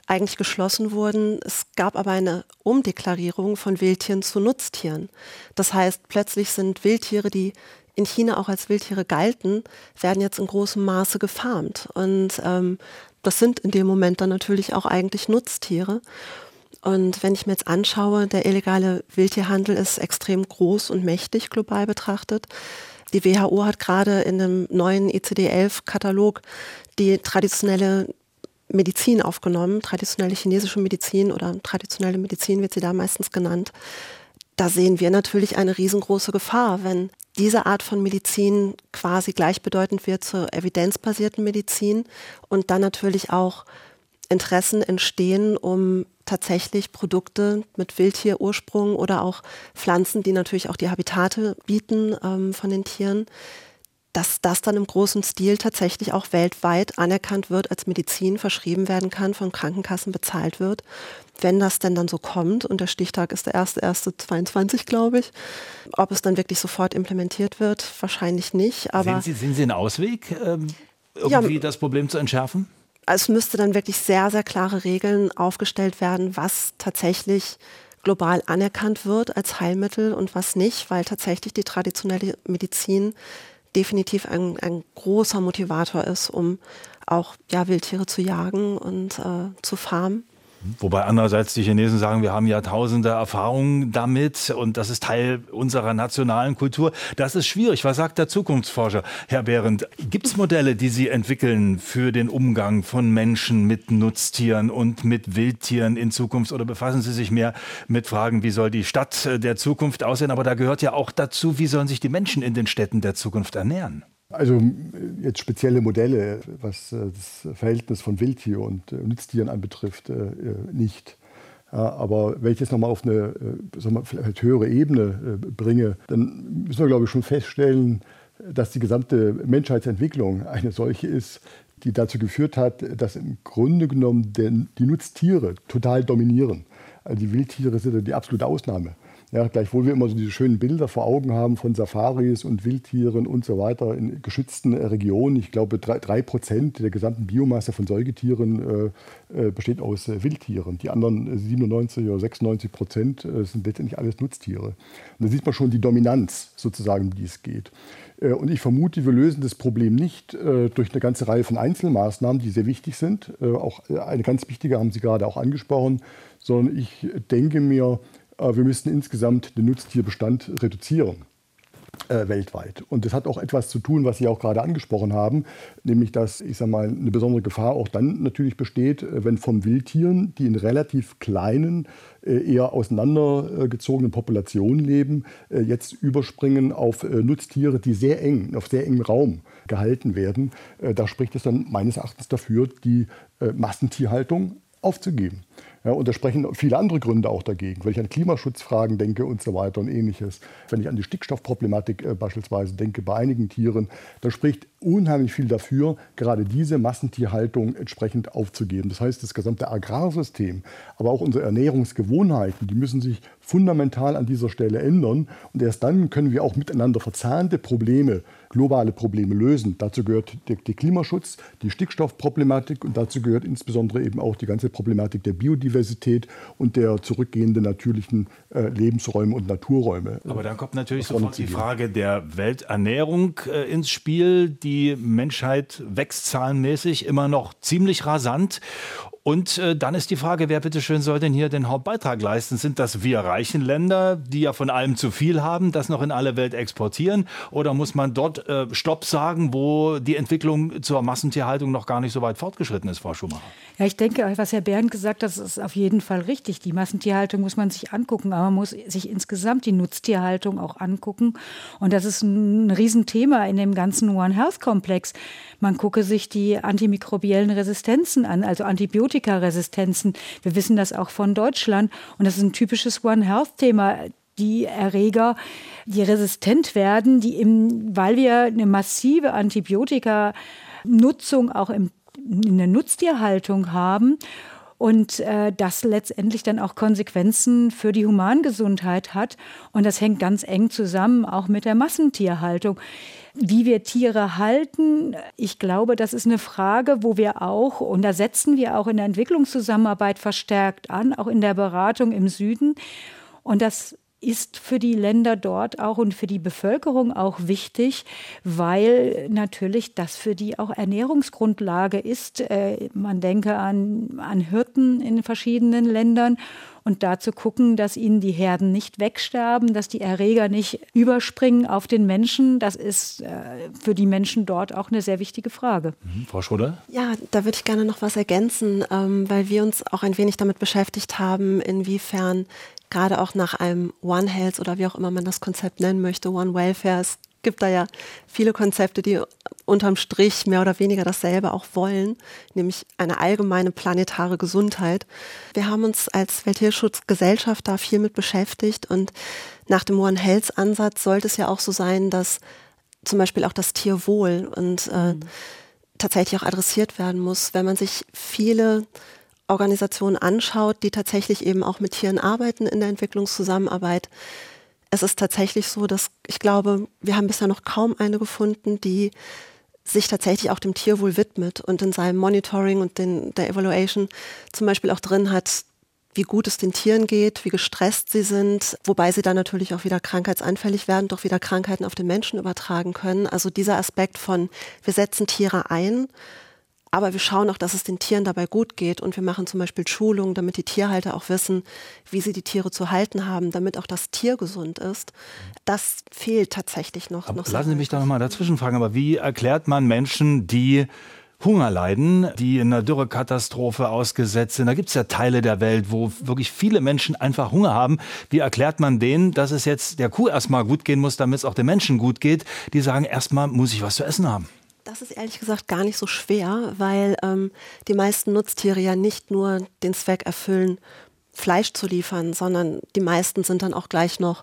eigentlich geschlossen wurden. Es gab aber eine Umdeklarierung von Wildtieren zu Nutztieren. Das heißt, plötzlich sind Wildtiere, die in China auch als Wildtiere galten, werden jetzt in großem Maße gefarmt. Und ähm, das sind in dem Moment dann natürlich auch eigentlich Nutztiere. Und wenn ich mir jetzt anschaue, der illegale Wildtierhandel ist extrem groß und mächtig global betrachtet. Die WHO hat gerade in dem neuen ICD-11-Katalog die traditionelle Medizin aufgenommen, traditionelle chinesische Medizin oder traditionelle Medizin wird sie da meistens genannt. Da sehen wir natürlich eine riesengroße Gefahr, wenn diese Art von Medizin quasi gleichbedeutend wird zur evidenzbasierten Medizin und dann natürlich auch Interessen entstehen, um tatsächlich Produkte mit Wildtierursprung oder auch Pflanzen, die natürlich auch die Habitate bieten ähm, von den Tieren, dass das dann im großen Stil tatsächlich auch weltweit anerkannt wird, als Medizin verschrieben werden kann, von Krankenkassen bezahlt wird. Wenn das denn dann so kommt, und der Stichtag ist der 1.1.22, glaube ich, ob es dann wirklich sofort implementiert wird, wahrscheinlich nicht. Aber sehen, Sie, sehen Sie einen Ausweg, ähm, irgendwie ja, das Problem zu entschärfen? Es müsste dann wirklich sehr, sehr klare Regeln aufgestellt werden, was tatsächlich global anerkannt wird als Heilmittel und was nicht, weil tatsächlich die traditionelle Medizin definitiv ein, ein großer Motivator ist, um auch ja, Wildtiere zu jagen und äh, zu farmen. Wobei andererseits die Chinesen sagen, wir haben Jahrtausende Erfahrung damit und das ist Teil unserer nationalen Kultur. Das ist schwierig. Was sagt der Zukunftsforscher, Herr Behrendt? Gibt es Modelle, die Sie entwickeln für den Umgang von Menschen mit Nutztieren und mit Wildtieren in Zukunft? Oder befassen Sie sich mehr mit Fragen, wie soll die Stadt der Zukunft aussehen? Aber da gehört ja auch dazu, wie sollen sich die Menschen in den Städten der Zukunft ernähren? Also jetzt spezielle Modelle, was äh, das Verhältnis von Wildtier und äh, Nutztieren anbetrifft, äh, nicht. Aber wenn ich jetzt nochmal auf eine sagen wir, vielleicht höhere Ebene bringe, dann müssen wir, glaube ich, schon feststellen, dass die gesamte Menschheitsentwicklung eine solche ist, die dazu geführt hat, dass im Grunde genommen die Nutztiere total dominieren. Also die Wildtiere sind die absolute Ausnahme. Ja, gleichwohl wir immer so diese schönen Bilder vor Augen haben von Safaris und Wildtieren und so weiter in geschützten Regionen. Ich glaube, drei, drei Prozent der gesamten Biomasse von Säugetieren äh, äh besteht aus äh, Wildtieren. Die anderen 97 oder 96 Prozent äh, sind letztendlich alles Nutztiere. Und da sieht man schon die Dominanz sozusagen, um die es geht. Äh, und ich vermute, wir lösen das Problem nicht äh, durch eine ganze Reihe von Einzelmaßnahmen, die sehr wichtig sind. Auch eine ganz wichtige haben Sie gerade auch angesprochen, sondern ich denke mir, wir müssen insgesamt den Nutztierbestand reduzieren. Äh, weltweit. Und das hat auch etwas zu tun, was Sie auch gerade angesprochen haben, nämlich dass ich sage mal, eine besondere Gefahr auch dann natürlich besteht, äh, wenn von Wildtieren, die in relativ kleinen, äh, eher auseinandergezogenen Populationen leben, äh, jetzt überspringen auf Nutztiere, die sehr eng, auf sehr engem Raum gehalten werden. Da spricht es dann meines Erachtens dafür, die Massentierhaltung aufzugeben. Ja, und da sprechen viele andere Gründe auch dagegen. Wenn ich an Klimaschutzfragen denke und so weiter und ähnliches, wenn ich an die Stickstoffproblematik äh, beispielsweise denke bei einigen Tieren, dann spricht unheimlich viel dafür, gerade diese Massentierhaltung entsprechend aufzugeben. Das heißt, das gesamte Agrarsystem, aber auch unsere Ernährungsgewohnheiten, die müssen sich fundamental an dieser Stelle ändern. Und erst dann können wir auch miteinander verzahnte Probleme globale Probleme lösen. Dazu gehört der, der, Klimaschutz, die Stickstoffproblematik und dazu gehört insbesondere eben auch die ganze Problematik der Biodiversität und der zurückgehenden natürlichen äh, Lebensräume und Naturräume. Aber dann kommt natürlich sofort die Frage der Welternährung äh, ins Spiel. Die Menschheit wächst zahlenmäßig immer noch ziemlich rasant Und äh, dann ist die Frage, wer bitteschön soll denn hier den Hauptbeitrag leisten? Sind das wir reichen Länder, die ja von allem zu viel haben, das noch in alle Welt exportieren? Oder muss man dort äh, Stopp sagen, wo die Entwicklung zur Massentierhaltung noch gar nicht so weit fortgeschritten ist, Frau Schumacher? Ja, ich denke, was Herr Bernd gesagt hat, ist auf jeden Fall richtig. Die Massentierhaltung muss man sich angucken, aber man muss sich insgesamt die Nutztierhaltung auch angucken. Und das ist ein Riesenthema in dem ganzen One Health Komplex. Man gucke sich die antimikrobiellen Resistenzen an, also Antibiotikaresistenzen. Wir wissen das auch von Deutschland. Und das ist ein typisches One Health Thema die Erreger, die resistent werden, die im, weil wir eine massive Antibiotika-Nutzung auch im, in der Nutztierhaltung haben und äh, das letztendlich dann auch Konsequenzen für die Humangesundheit hat. Und das hängt ganz eng zusammen auch mit der Massentierhaltung. Wie wir Tiere halten, ich glaube, das ist eine Frage, wo wir auch, und da setzen wir auch in der Entwicklungszusammenarbeit verstärkt an, auch in der Beratung im Süden. Und das ist für die Länder dort auch und für die Bevölkerung auch wichtig, weil natürlich das für die auch Ernährungsgrundlage ist. Äh, man denke an, an Hirten in verschiedenen Ländern und dazu gucken, dass ihnen die Herden nicht wegsterben, dass die Erreger nicht überspringen auf den Menschen. Das ist äh, für die Menschen dort auch eine sehr wichtige Frage. Mhm. Frau Schröder? Ja, da würde ich gerne noch was ergänzen, ähm, weil wir uns auch ein wenig damit beschäftigt haben, inwiefern gerade auch nach einem One Health oder wie auch immer man das Konzept nennen möchte, One Welfare. Es gibt da ja viele Konzepte, die unterm Strich mehr oder weniger dasselbe auch wollen, nämlich eine allgemeine planetare Gesundheit. Wir haben uns als Welttierschutzgesellschaft da viel mit beschäftigt und nach dem One Health Ansatz sollte es ja auch so sein, dass zum Beispiel auch das Tierwohl und äh, mhm. tatsächlich auch adressiert werden muss. Wenn man sich viele Organisationen anschaut, die tatsächlich eben auch mit Tieren arbeiten in der Entwicklungszusammenarbeit, es ist tatsächlich so, dass ich glaube, wir haben bisher noch kaum eine gefunden, die sich tatsächlich auch dem Tierwohl widmet und in seinem Monitoring und den, der Evaluation zum Beispiel auch drin hat, wie gut es den Tieren geht, wie gestresst sie sind, wobei sie dann natürlich auch wieder krankheitsanfällig werden, doch wieder Krankheiten auf den Menschen übertragen können. Also dieser Aspekt von, wir setzen Tiere ein, aber wir schauen auch, dass es den Tieren dabei gut geht und wir machen zum Beispiel Schulungen, damit die Tierhalter auch wissen, wie sie die Tiere zu halten haben, damit auch das Tier gesund ist. Das fehlt tatsächlich noch. noch lassen Sie mich da nochmal dazwischen fragen, aber wie erklärt man Menschen, die Hunger leiden, die in einer Dürrekatastrophe ausgesetzt sind. Da gibt es ja Teile der Welt, wo wirklich viele Menschen einfach Hunger haben. Wie erklärt man denen, dass es jetzt der Kuh erstmal gut gehen muss, damit es auch den Menschen gut geht? Die sagen, erstmal muss ich was zu essen haben. Das ist ehrlich gesagt gar nicht so schwer, weil ähm, die meisten Nutztiere ja nicht nur den Zweck erfüllen, Fleisch zu liefern, sondern die meisten sind dann auch gleich noch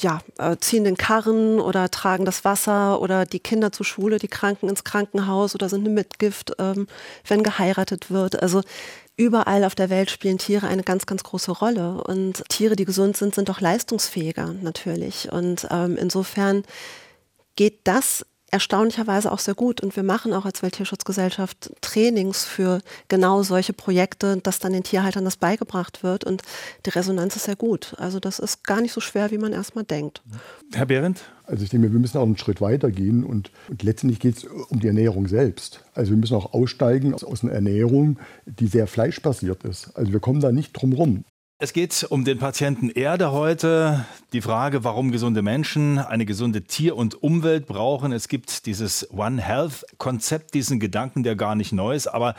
ja, äh, ziehen den Karren oder tragen das Wasser oder die Kinder zur Schule, die Kranken ins Krankenhaus oder sind eine Mitgift, ähm, wenn geheiratet wird. Also überall auf der Welt spielen Tiere eine ganz, ganz große Rolle. Und Tiere, die gesund sind, sind auch leistungsfähiger natürlich. Und ähm, insofern geht das erstaunlicherweise auch sehr gut. Und wir machen auch als Welttierschutzgesellschaft Trainings für genau solche Projekte, dass dann den Tierhaltern das beigebracht wird. Und die Resonanz ist sehr gut. Also das ist gar nicht so schwer, wie man erstmal denkt. Herr Behrendt? Also ich denke, wir müssen auch einen Schritt weiter gehen und, und letztendlich geht es um die Ernährung selbst. Also wir müssen auch aussteigen aus einer Ernährung, die sehr fleischbasiert ist. Also wir kommen da nicht drum rum. Es geht um den Patienten Erde heute. Die Frage, warum gesunde Menschen eine gesunde Tier- und Umwelt brauchen. Es gibt dieses One Health-Konzept, diesen Gedanken, der gar nicht neu ist, aber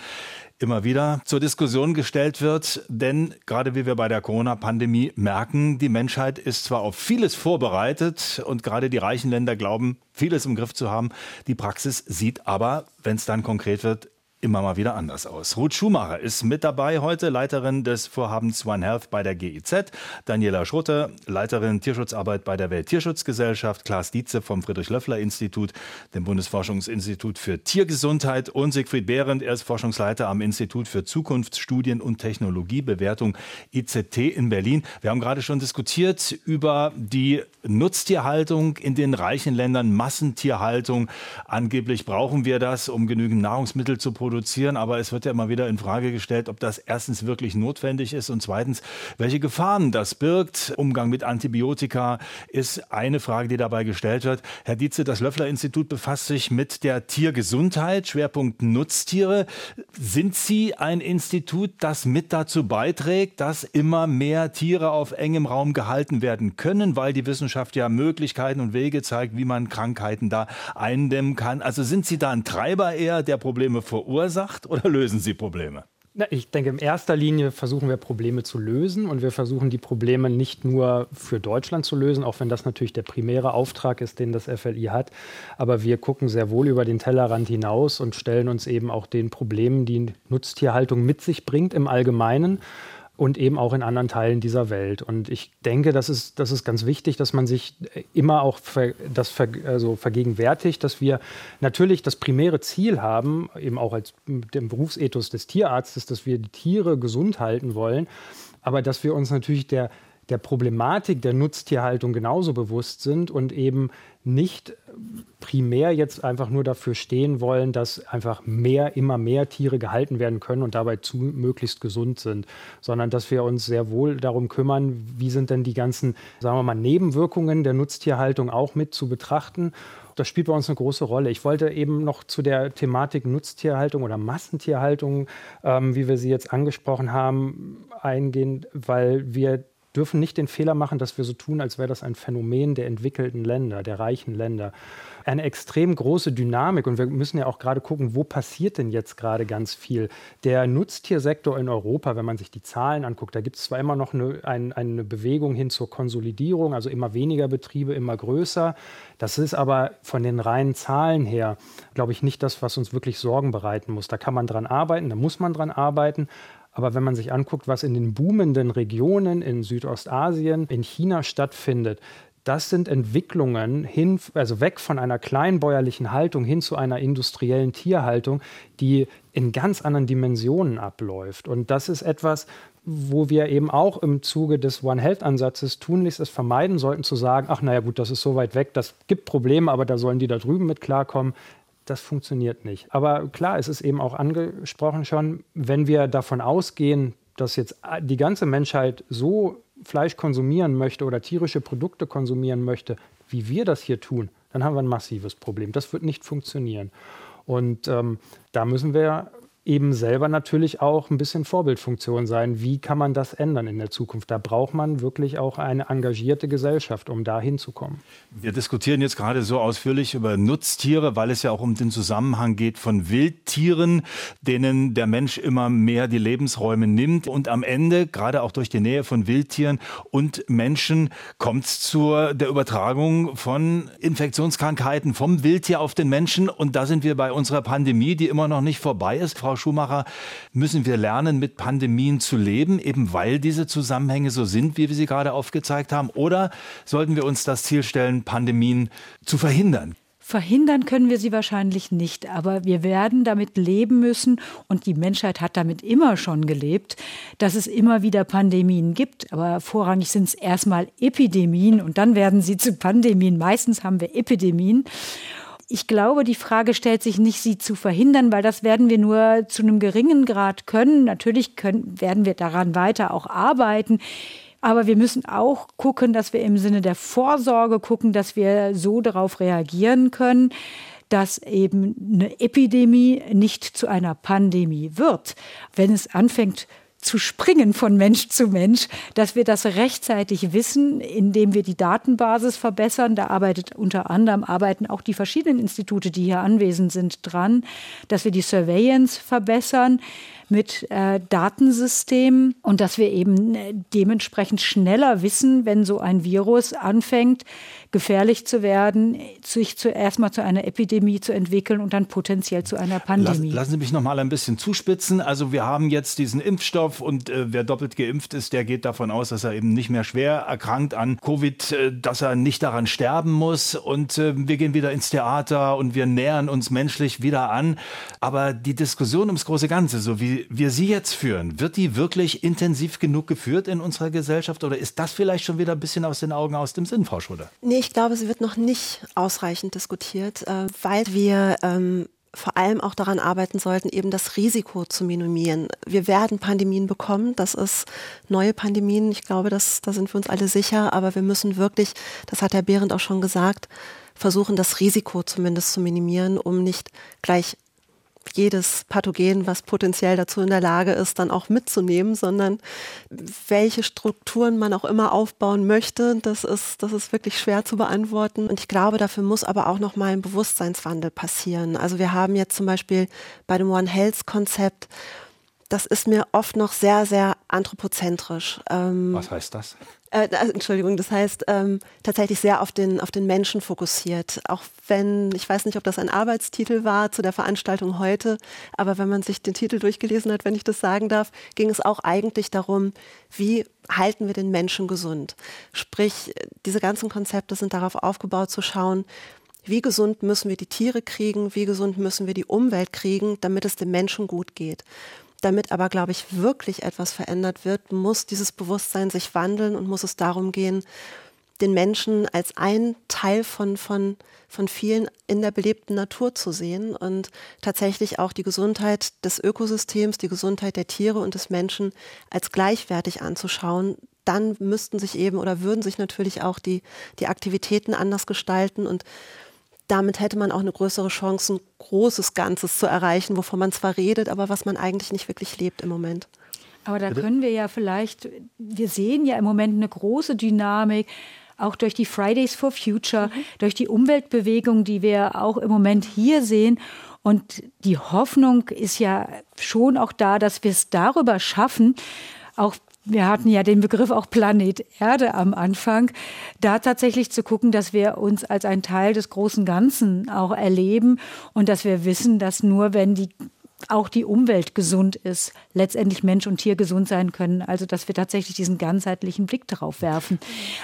immer wieder zur Diskussion gestellt wird. Denn gerade wie wir bei der Corona-Pandemie merken, die Menschheit ist zwar auf vieles vorbereitet und gerade die reichen Länder glauben, vieles im Griff zu haben. Die Praxis sieht aber, wenn es dann konkret wird, immer mal wieder anders aus. Ruth Schumacher ist mit dabei heute, Leiterin des Vorhabens One Health bei der GIZ. Daniela Schrotte, Leiterin Tierschutzarbeit bei der Welttierschutzgesellschaft. Klaas Dietze vom Friedrich-Löffler-Institut, dem Bundesforschungsinstitut für Tiergesundheit. Und Siegfried Behrendt, er ist Forschungsleiter am Institut für Zukunftsstudien und Technologiebewertung IZT in Berlin. Wir haben gerade schon diskutiert über die Nutztierhaltung in den reichen Ländern, Massentierhaltung. Angeblich brauchen wir das, um genügend Nahrungsmittel zu produzieren produzieren, aber es wird ja immer wieder in Frage gestellt, ob das erstens wirklich notwendig ist und zweitens, welche Gefahren das birgt. Umgang mit Antibiotika ist eine Frage, die dabei gestellt wird. Herr Dietze, das Löffler-Institut befasst sich mit der Tiergesundheit, Schwerpunkt Nutztiere. Sind Sie ein Institut, das mit dazu beiträgt, dass immer mehr Tiere auf engem Raum gehalten werden können, weil die Wissenschaft ja Möglichkeiten und Wege zeigt, wie man Krankheiten da eindämmen kann? Also sind Sie da ein Treiber eher, der Probleme verursacht oder lösen Sie Probleme? Ich denke, in erster Linie versuchen wir Probleme zu lösen und wir versuchen die Probleme nicht nur für Deutschland zu lösen, auch wenn das natürlich der primäre Auftrag ist, den das FLI hat. Aber wir gucken sehr wohl über den Tellerrand hinaus und stellen uns eben auch den Problemen, die Nutztierhaltung mit sich bringt im Allgemeinen und eben auch in anderen Teilen dieser Welt. Und ich denke, das ist, das ist ganz wichtig, dass man sich immer auch ver, das ver, also vergegenwärtigt, dass wir natürlich das primäre Ziel haben, eben auch als dem Berufsethos des Tierarztes, dass wir die Tiere gesund halten wollen, aber dass wir uns natürlich der der Problematik der Nutztierhaltung genauso bewusst sind und eben nicht primär jetzt einfach nur dafür stehen wollen, dass einfach mehr, immer mehr Tiere gehalten werden können und dabei zu möglichst gesund sind, sondern dass wir uns sehr wohl darum kümmern, wie sind denn die ganzen, sagen wir mal, Nebenwirkungen der Nutztierhaltung auch mit zu betrachten das spielt bei uns eine große Rolle. Ich wollte eben noch zu der Thematik Nutztierhaltung oder Massentierhaltung, ähm, wie wir sie jetzt angesprochen haben, eingehen, weil wir dürfen nicht den Fehler machen, dass wir so tun, als wäre das ein Phänomen der entwickelten Länder, der reichen Länder. Eine extrem große Dynamik und wir müssen ja auch gerade gucken, wo passiert denn jetzt gerade ganz viel. Der Nutztiersektor in Europa, wenn man sich die Zahlen anguckt, da gibt es zwar immer noch eine, ein, eine Bewegung hin zur Konsolidierung, also immer weniger Betriebe, immer größer. Das ist aber von den reinen Zahlen her, glaube ich, nicht das, was uns wirklich Sorgen bereiten muss. Da kann man dran arbeiten, da muss man dran arbeiten. Aber wenn man sich anguckt, was in den boomenden Regionen in Südostasien, in China stattfindet, das sind Entwicklungen hin, also weg von einer kleinbäuerlichen Haltung hin zu einer industriellen Tierhaltung, die in ganz anderen Dimensionen abläuft. Und das ist etwas, wo wir eben auch im Zuge des One Health Ansatzes tunlichst es vermeiden sollten zu sagen, ach naja gut, das ist so weit weg, das gibt Probleme, aber da sollen die da drüben mit klarkommen das funktioniert nicht. Aber klar, es ist eben auch angesprochen schon, wenn wir davon ausgehen, dass jetzt die ganze Menschheit so Fleisch konsumieren möchte oder tierische Produkte konsumieren möchte, wie wir das hier tun, dann haben wir ein massives Problem. Das wird nicht funktionieren. Und ähm, da müssen wir eben selber natürlich auch ein bisschen Vorbildfunktion sein. Wie kann man das ändern in der Zukunft? Da braucht man wirklich auch eine engagierte Gesellschaft, um da hinzukommen. Wir diskutieren jetzt gerade so ausführlich über Nutztiere, weil es ja auch um den Zusammenhang geht von Wildtieren, denen der Mensch immer mehr die Lebensräume nimmt. Und am Ende, gerade auch durch die Nähe von Wildtieren und Menschen, kommt es zur der Übertragung von Infektionskrankheiten vom Wildtier auf den Menschen. Und da sind wir bei unserer Pandemie, die immer noch nicht vorbei ist. Frau Schumacher, müssen wir lernen, mit Pandemien zu leben, eben weil diese Zusammenhänge so sind, wie wir sie gerade aufgezeigt haben? Oder sollten wir uns das Ziel stellen, Pandemien zu verhindern? Verhindern können wir sie wahrscheinlich nicht, aber wir werden damit leben müssen und die Menschheit hat damit immer schon gelebt, dass es immer wieder Pandemien gibt. Aber vorrangig sind es erstmal Epidemien und dann werden sie zu Pandemien. Meistens haben wir Epidemien. Ich glaube, die Frage stellt sich nicht, sie zu verhindern, weil das werden wir nur zu einem geringen Grad können. Natürlich können, werden wir daran weiter auch arbeiten. Aber wir müssen auch gucken, dass wir im Sinne der Vorsorge gucken, dass wir so darauf reagieren können, dass eben eine Epidemie nicht zu einer Pandemie wird. Wenn es anfängt zu springen von Mensch zu Mensch, dass wir das rechtzeitig wissen, indem wir die Datenbasis verbessern. Da arbeitet unter anderem arbeiten auch die verschiedenen Institute, die hier anwesend sind, dran, dass wir die Surveillance verbessern mit äh, Datensystemen und dass wir eben äh, dementsprechend schneller wissen, wenn so ein Virus anfängt, gefährlich zu werden, sich zuerst mal zu einer Epidemie zu entwickeln und dann potenziell zu einer Pandemie. Lass, lassen Sie mich noch mal ein bisschen zuspitzen. Also wir haben jetzt diesen Impfstoff und äh, wer doppelt geimpft ist, der geht davon aus, dass er eben nicht mehr schwer erkrankt an Covid, äh, dass er nicht daran sterben muss und äh, wir gehen wieder ins Theater und wir nähern uns menschlich wieder an. Aber die Diskussion ums große Ganze, so wie wir sie jetzt führen, wird die wirklich intensiv genug geführt in unserer Gesellschaft oder ist das vielleicht schon wieder ein bisschen aus den Augen, aus dem Sinn, Frau Schröder? Nee, ich glaube, sie wird noch nicht ausreichend diskutiert, äh, weil wir ähm, vor allem auch daran arbeiten sollten, eben das Risiko zu minimieren. Wir werden Pandemien bekommen, das ist neue Pandemien, ich glaube, das, da sind wir uns alle sicher, aber wir müssen wirklich, das hat Herr Behrendt auch schon gesagt, versuchen, das Risiko zumindest zu minimieren, um nicht gleich jedes Pathogen, was potenziell dazu in der Lage ist, dann auch mitzunehmen, sondern welche Strukturen man auch immer aufbauen möchte, das ist, das ist wirklich schwer zu beantworten. Und ich glaube, dafür muss aber auch noch mal ein Bewusstseinswandel passieren. Also wir haben jetzt zum Beispiel bei dem One Health Konzept das ist mir oft noch sehr, sehr anthropozentrisch. Ähm, Was heißt das? Äh, Entschuldigung, das heißt ähm, tatsächlich sehr auf den, auf den Menschen fokussiert. Auch wenn, ich weiß nicht, ob das ein Arbeitstitel war zu der Veranstaltung heute, aber wenn man sich den Titel durchgelesen hat, wenn ich das sagen darf, ging es auch eigentlich darum, wie halten wir den Menschen gesund. Sprich, diese ganzen Konzepte sind darauf aufgebaut zu schauen, wie gesund müssen wir die Tiere kriegen, wie gesund müssen wir die Umwelt kriegen, damit es dem Menschen gut geht. Damit aber, glaube ich, wirklich etwas verändert wird, muss dieses Bewusstsein sich wandeln und muss es darum gehen, den Menschen als ein Teil von, von, von vielen in der belebten Natur zu sehen und tatsächlich auch die Gesundheit des Ökosystems, die Gesundheit der Tiere und des Menschen als gleichwertig anzuschauen. Dann müssten sich eben oder würden sich natürlich auch die, die Aktivitäten anders gestalten und damit hätte man auch eine größere Chance, ein großes Ganzes zu erreichen, wovon man zwar redet, aber was man eigentlich nicht wirklich lebt im Moment. Aber da können wir ja vielleicht, wir sehen ja im Moment eine große Dynamik, auch durch die Fridays for Future, mhm. durch die Umweltbewegung, die wir auch im Moment hier sehen. Und die Hoffnung ist ja schon auch da, dass wir es darüber schaffen, auch wir hatten ja den Begriff auch Planet Erde am Anfang, da tatsächlich zu gucken, dass wir uns als ein Teil des großen Ganzen auch erleben und dass wir wissen, dass nur wenn die auch die Umwelt gesund ist, letztendlich Mensch und Tier gesund sein können. Also dass wir tatsächlich diesen ganzheitlichen Blick darauf werfen.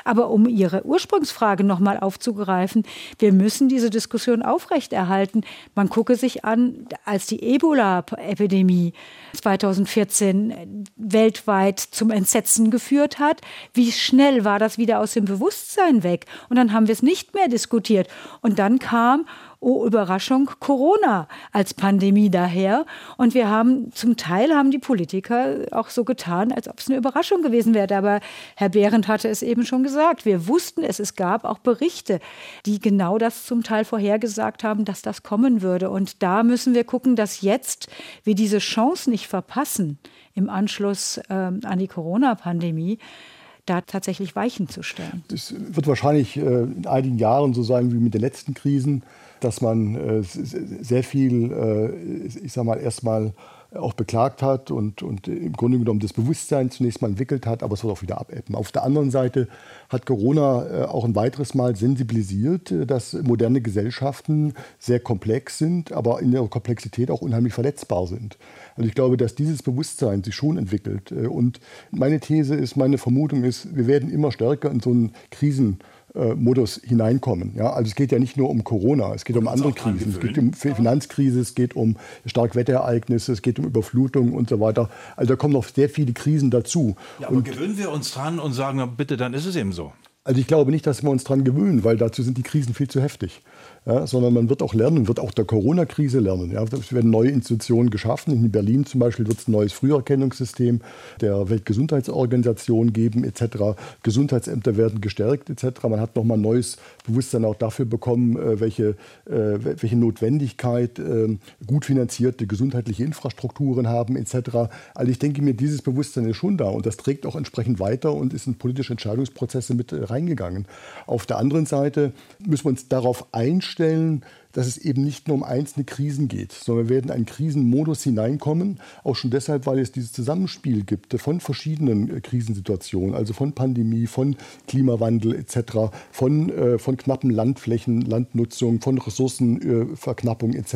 Aber um Ihre Ursprungsfrage nochmal aufzugreifen, wir müssen diese Diskussion aufrechterhalten. Man gucke sich an, als die Ebola-Epidemie 2014 weltweit zum Entsetzen geführt hat, wie schnell war das wieder aus dem Bewusstsein weg? Und dann haben wir es nicht mehr diskutiert. Und dann kam oh Überraschung, Corona als Pandemie daher. Und wir haben, zum Teil haben die Politiker auch so getan, als ob es eine Überraschung gewesen wäre. Aber Herr Behrendt hatte es eben schon gesagt. Wir wussten es, es gab auch Berichte, die genau das zum Teil vorhergesagt haben, dass das kommen würde. Und da müssen wir gucken, dass jetzt wir diese Chance nicht verpassen im Anschluss äh, an die Corona-Pandemie, da tatsächlich Weichen zu stellen. Das wird wahrscheinlich äh, in einigen Jahren so sein wie mit den letzten Krisen dass man äh, sehr viel, äh, ich sag mal, erstmal auch beklagt hat und, und im Grunde genommen das Bewusstsein zunächst mal entwickelt hat, aber es wird auch wieder abebben. Auf der anderen Seite hat Corona äh, auch ein weiteres Mal sensibilisiert, dass moderne Gesellschaften sehr komplex sind, aber in ihrer Komplexität auch unheimlich verletzbar sind. Also ich glaube, dass dieses Bewusstsein sich schon entwickelt. Und meine These ist, meine Vermutung ist, wir werden immer stärker in so einen Krisen Modus hineinkommen. Ja, also es geht ja nicht nur um Corona, es geht um andere Krisen. Es geht um Finanzkrise, es geht um Starkwetterereignisse, es geht um Überflutung und so weiter. Also da kommen noch sehr viele Krisen dazu. Ja, aber und gewöhnen wir uns dran und sagen, bitte, dann ist es eben so. Also ich glaube nicht, dass wir uns dran gewöhnen, weil dazu sind die Krisen viel zu heftig ja, sondern man wird auch lernen, wird auch der Corona-Krise lernen. Ja. Es werden neue Institutionen geschaffen. In Berlin zum Beispiel wird es ein neues Früherkennungssystem der Weltgesundheitsorganisation geben etc. Gesundheitsämter werden gestärkt etc. Man hat nochmal neues Bewusstsein auch dafür bekommen, äh, welche, äh, welche Notwendigkeit äh, gut finanzierte gesundheitliche Infrastrukturen haben etc. Also ich denke mir, dieses Bewusstsein ist schon da und das trägt auch entsprechend weiter und ist in politische Entscheidungsprozesse mit reingegangen. Auf der anderen Seite müssen wir uns darauf einstellen, feststellen, dass es eben nicht nur um einzelne Krisen geht, sondern wir werden in einen Krisenmodus hineinkommen, auch schon deshalb, weil es dieses Zusammenspiel gibt von verschiedenen äh, Krisensituationen, also von Pandemie, von Klimawandel etc., von, äh, von knappen Landflächen, Landnutzung, von Ressourcenverknappung äh, etc.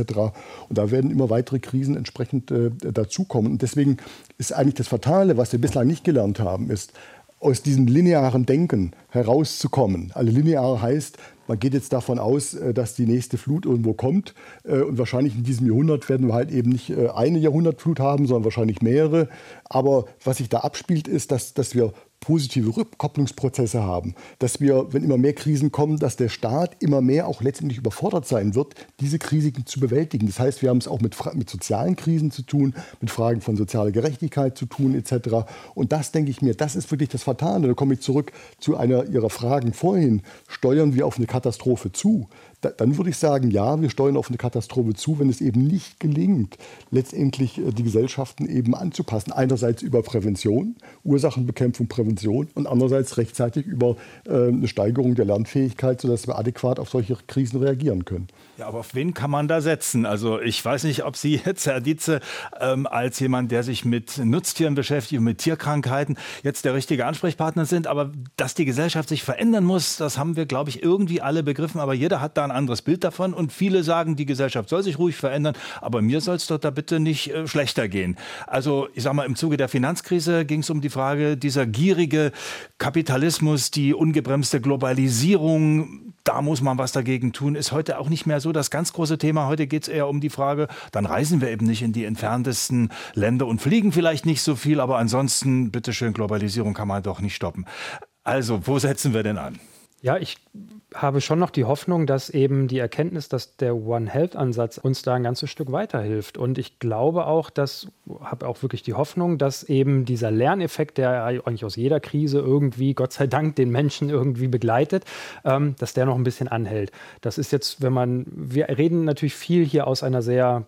Und da werden immer weitere Krisen entsprechend äh, dazukommen. Und deswegen ist eigentlich das Fatale, was wir bislang nicht gelernt haben, ist, aus diesem linearen Denken herauszukommen. Also linear heißt, man geht jetzt davon aus, äh, dass die nächste Flut irgendwo kommt. Äh, und wahrscheinlich in diesem Jahrhundert werden wir halt eben nicht äh, eine Jahrhundertflut haben, sondern wahrscheinlich mehrere. Aber was sich da abspielt, ist, dass, dass wir positive Rückkopplungsprozesse haben, dass wir, wenn immer mehr Krisen kommen, dass der Staat immer mehr auch letztendlich überfordert sein wird, diese Krisen zu bewältigen. Das heißt, wir haben es auch mit, mit sozialen Krisen zu tun, mit Fragen von sozialer Gerechtigkeit zu tun etc. Und das denke ich mir, das ist wirklich das Fatale. Da komme ich zurück zu einer Ihrer Fragen vorhin. Steuern wir auf eine Katastrophe zu? Da, dann würde ich sagen, ja, wir steuern auf eine Katastrophe zu, wenn es eben nicht gelingt, letztendlich äh, die Gesellschaften eben anzupassen. Einerseits über Prävention, Ursachenbekämpfung, Prävention und andererseits rechtzeitig über äh, eine Steigerung der Lernfähigkeit, sodass wir adäquat auf solche Krisen reagieren können. Ja, aber auf wen kann man da setzen? Also ich weiß nicht, ob Sie jetzt, *laughs* Herr Dietze, ähm, als jemand, der sich mit Nutztieren beschäftigt, mit Tierkrankheiten, jetzt der richtige Ansprechpartner sind. Aber dass die Gesellschaft sich verändern muss, das haben wir, glaube ich, irgendwie alle begriffen. Aber jeder hat da ein anderes Bild davon. Und viele sagen, die Gesellschaft soll sich ruhig verändern. Aber mir soll es doch da bitte nicht äh, schlechter gehen. Also ich sage mal, im Zuge der Finanzkrise ging es um die Frage, dieser gierige Kapitalismus, die ungebremste Globalisierung, da muss man was dagegen tun, ist heute auch nicht mehr so das ganz große Thema. Heute geht es eher um die Frage, dann reisen wir eben nicht in die entferntesten Länder und fliegen vielleicht nicht so viel, aber ansonsten, bitteschön, Globalisierung kann man doch nicht stoppen. Also, wo setzen wir denn an? Ja, ich habe schon noch die Hoffnung, dass eben die Erkenntnis, dass der One Health Ansatz uns da ein ganzes Stück weiterhilft. Und ich glaube auch, dass, habe auch wirklich die Hoffnung, dass eben dieser Lerneffekt, der eigentlich aus jeder Krise irgendwie, Gott sei Dank, den Menschen irgendwie begleitet, ähm, dass der noch ein bisschen anhält. Das ist jetzt, wenn man, wir reden natürlich viel hier aus einer sehr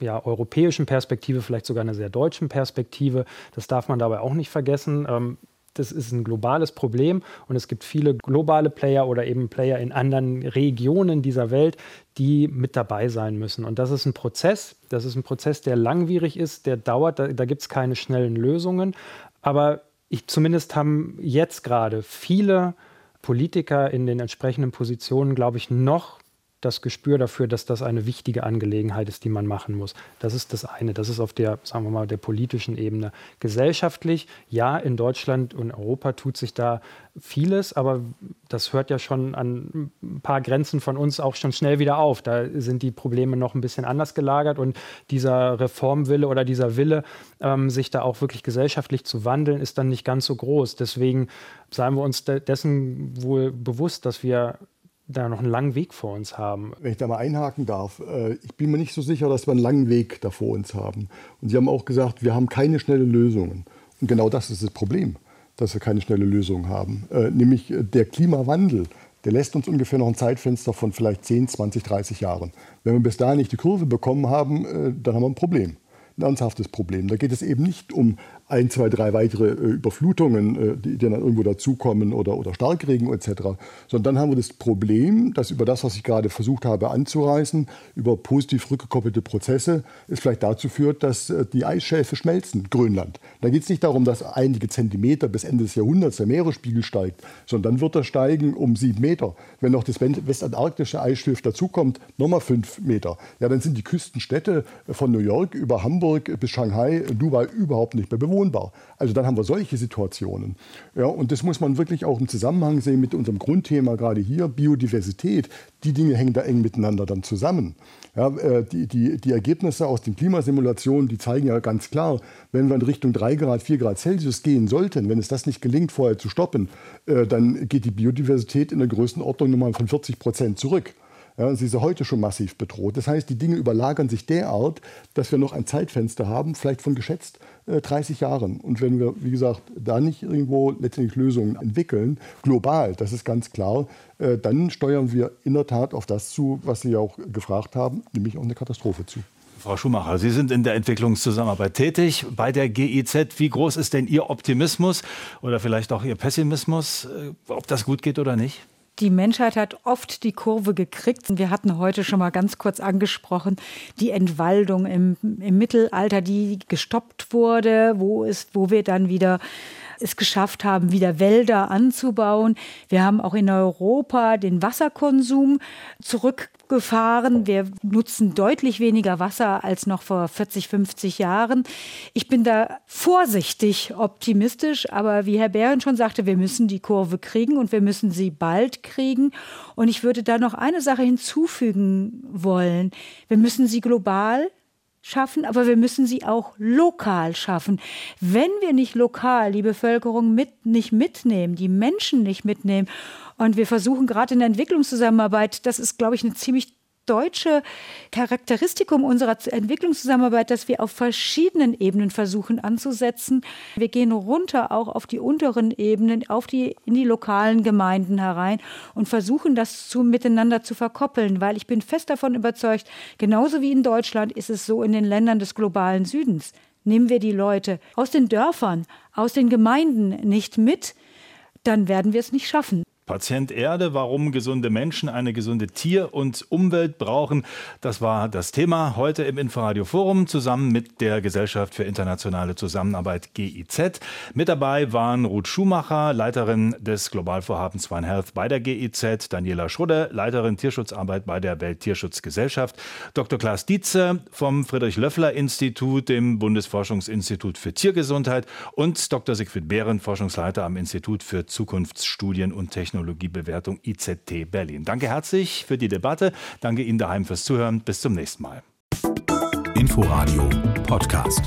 ja, europäischen Perspektive, vielleicht sogar einer sehr deutschen Perspektive. Das darf man dabei auch nicht vergessen. Ähm, das ist ein globales Problem und es gibt viele globale Player oder eben Player in anderen Regionen dieser Welt, die mit dabei sein müssen. Und das ist ein Prozess, das ist ein Prozess, der langwierig ist, der dauert, da, da gibt es keine schnellen Lösungen. Aber ich zumindest haben jetzt gerade viele Politiker in den entsprechenden Positionen, glaube ich, noch das Gespür dafür, dass das eine wichtige Angelegenheit ist, die man machen muss. Das ist das eine. Das ist auf der, sagen wir mal, der politischen Ebene. Gesellschaftlich, ja, in Deutschland und Europa tut sich da vieles, aber das hört ja schon an ein paar Grenzen von uns auch schon schnell wieder auf. Da sind die Probleme noch ein bisschen anders gelagert und dieser Reformwille oder dieser Wille, ähm, sich da auch wirklich gesellschaftlich zu wandeln, ist dann nicht ganz so groß. Deswegen seien wir uns dessen wohl bewusst, dass wir da noch einen langen Weg vor uns haben. Wenn ich da mal einhaken darf, äh, ich bin mir nicht so sicher, dass wir einen langen Weg da vor uns haben. Und Sie haben auch gesagt, wir haben keine schnellen Lösungen. Und genau das ist das Problem, dass wir keine schnelle Lösung haben. Äh, nämlich äh, der Klimawandel, der lässt uns ungefähr noch ein Zeitfenster von vielleicht 10, 20, 30 Jahren. Wenn wir bis dahin nicht die Kurve bekommen haben, dann haben wir ein Problem ein ernsthaftes Problem. Da geht es eben nicht um ein, zwei, drei weitere äh, Überflutungen, äh, die, dann irgendwo dazukommen oder, oder Starkregen etc. Sondern dann haben wir das Problem, dass über das, was ich gerade versucht habe anzureißen, über positiv rückgekoppelte Prozesse, es vielleicht dazu führt, dass äh, die Eisschelfe schmelzen, Grönland. Da geht es nicht darum, dass einige Zentimeter bis Ende des Jahrhunderts der Meeresspiegel steigt, sondern dann wird er steigen um sieben Meter. Wenn noch das westantarktische Eisschilf dazukommt, nochmal fünf Meter. Ja, dann sind die Küstenstädte von New York über Hamburg bis Shanghai, Dubai überhaupt nicht mehr bewohnt bewohnbar. Also dann haben wir solche Situationen. Ja, und das muss man wirklich auch im Zusammenhang sehen mit unserem Grundthema gerade hier, Biodiversität. Die Dinge hängen da eng miteinander dann zusammen. Ja, äh, die, die, die Ergebnisse aus den Klimasimulationen, die zeigen ja ganz klar, wenn wir in Richtung 3 Grad, 4 Grad Celsius gehen sollten, wenn es das nicht gelingt, vorher zu stoppen, äh, dann geht die Biodiversität in der Größenordnung nochmal von 40 Prozent zurück. Ja, sie ist heute schon massiv bedroht. Das heißt, die Dinge überlagern sich derart, dass wir noch ein Zeitfenster haben, vielleicht von geschätzt äh, 30 Jahren. Und wenn wir, wie gesagt, da nicht irgendwo letztendlich Lösungen entwickeln, global, das ist ganz klar, äh, dann steuern wir in der Tat auf das zu, was Sie auch gefragt haben, nämlich auf eine Katastrophe zu. Frau Schumacher, Sie sind in der Entwicklungszusammenarbeit tätig bei der GIZ. Wie groß ist denn Ihr Optimismus oder vielleicht auch Ihr Pessimismus, äh, ob das gut geht oder nicht? Die Menschheit hat oft die Kurve gekriegt. Wir hatten heute schon mal ganz kurz angesprochen, die Entwaldung im, im Mittelalter, die gestoppt wurde, wo, ist, wo wir dann wieder es geschafft haben, wieder Wälder anzubauen. Wir haben auch in Europa den Wasserkonsum zurückgefahren. Wir nutzen deutlich weniger Wasser als noch vor 40, 50 Jahren. Ich bin da vorsichtig optimistisch, aber wie Herr Behren schon sagte, wir müssen die Kurve kriegen und wir müssen sie bald kriegen. Und ich würde da noch eine Sache hinzufügen wollen. Wir müssen sie global schaffen, aber wir müssen sie auch lokal schaffen. Wenn wir nicht lokal die Bevölkerung mit, nicht mitnehmen, die Menschen nicht mitnehmen, und wir versuchen gerade in der Entwicklungszusammenarbeit, das ist, glaube ich, eine ziemlich deutsche Charakteristikum unserer Entwicklungszusammenarbeit, dass wir auf verschiedenen Ebenen versuchen anzusetzen. Wir gehen runter auch auf die unteren Ebenen, auf die, in die lokalen Gemeinden herein und versuchen das zu, miteinander zu verkoppeln, weil ich bin fest davon überzeugt, genauso wie in Deutschland ist es so in den Ländern des globalen Südens. Nehmen wir die Leute aus den Dörfern, aus den Gemeinden nicht mit, dann werden wir es nicht schaffen. Patient Erde, warum gesunde Menschen eine gesunde Tier- und Umwelt brauchen. Das war das Thema heute im Inforadio Forum zusammen mit der Gesellschaft für internationale Zusammenarbeit GIZ. Mit dabei waren Ruth Schumacher, Leiterin des Globalvorhabens One Health bei der GIZ, Daniela Schrudde, Leiterin Tierschutzarbeit bei der Welttierschutzgesellschaft, Dr. Klaas Dietze vom Friedrich-Löffler-Institut, dem Bundesforschungsinstitut für Tiergesundheit und Dr. Siegfried Behren, Forschungsleiter am Institut für Zukunftsstudien und Technologie. Technologiebewertung IZT Berlin. Danke herzlich für die Debatte. Danke Ihnen daheim fürs Zuhören. Bis zum nächsten Mal. Inforadio Podcast.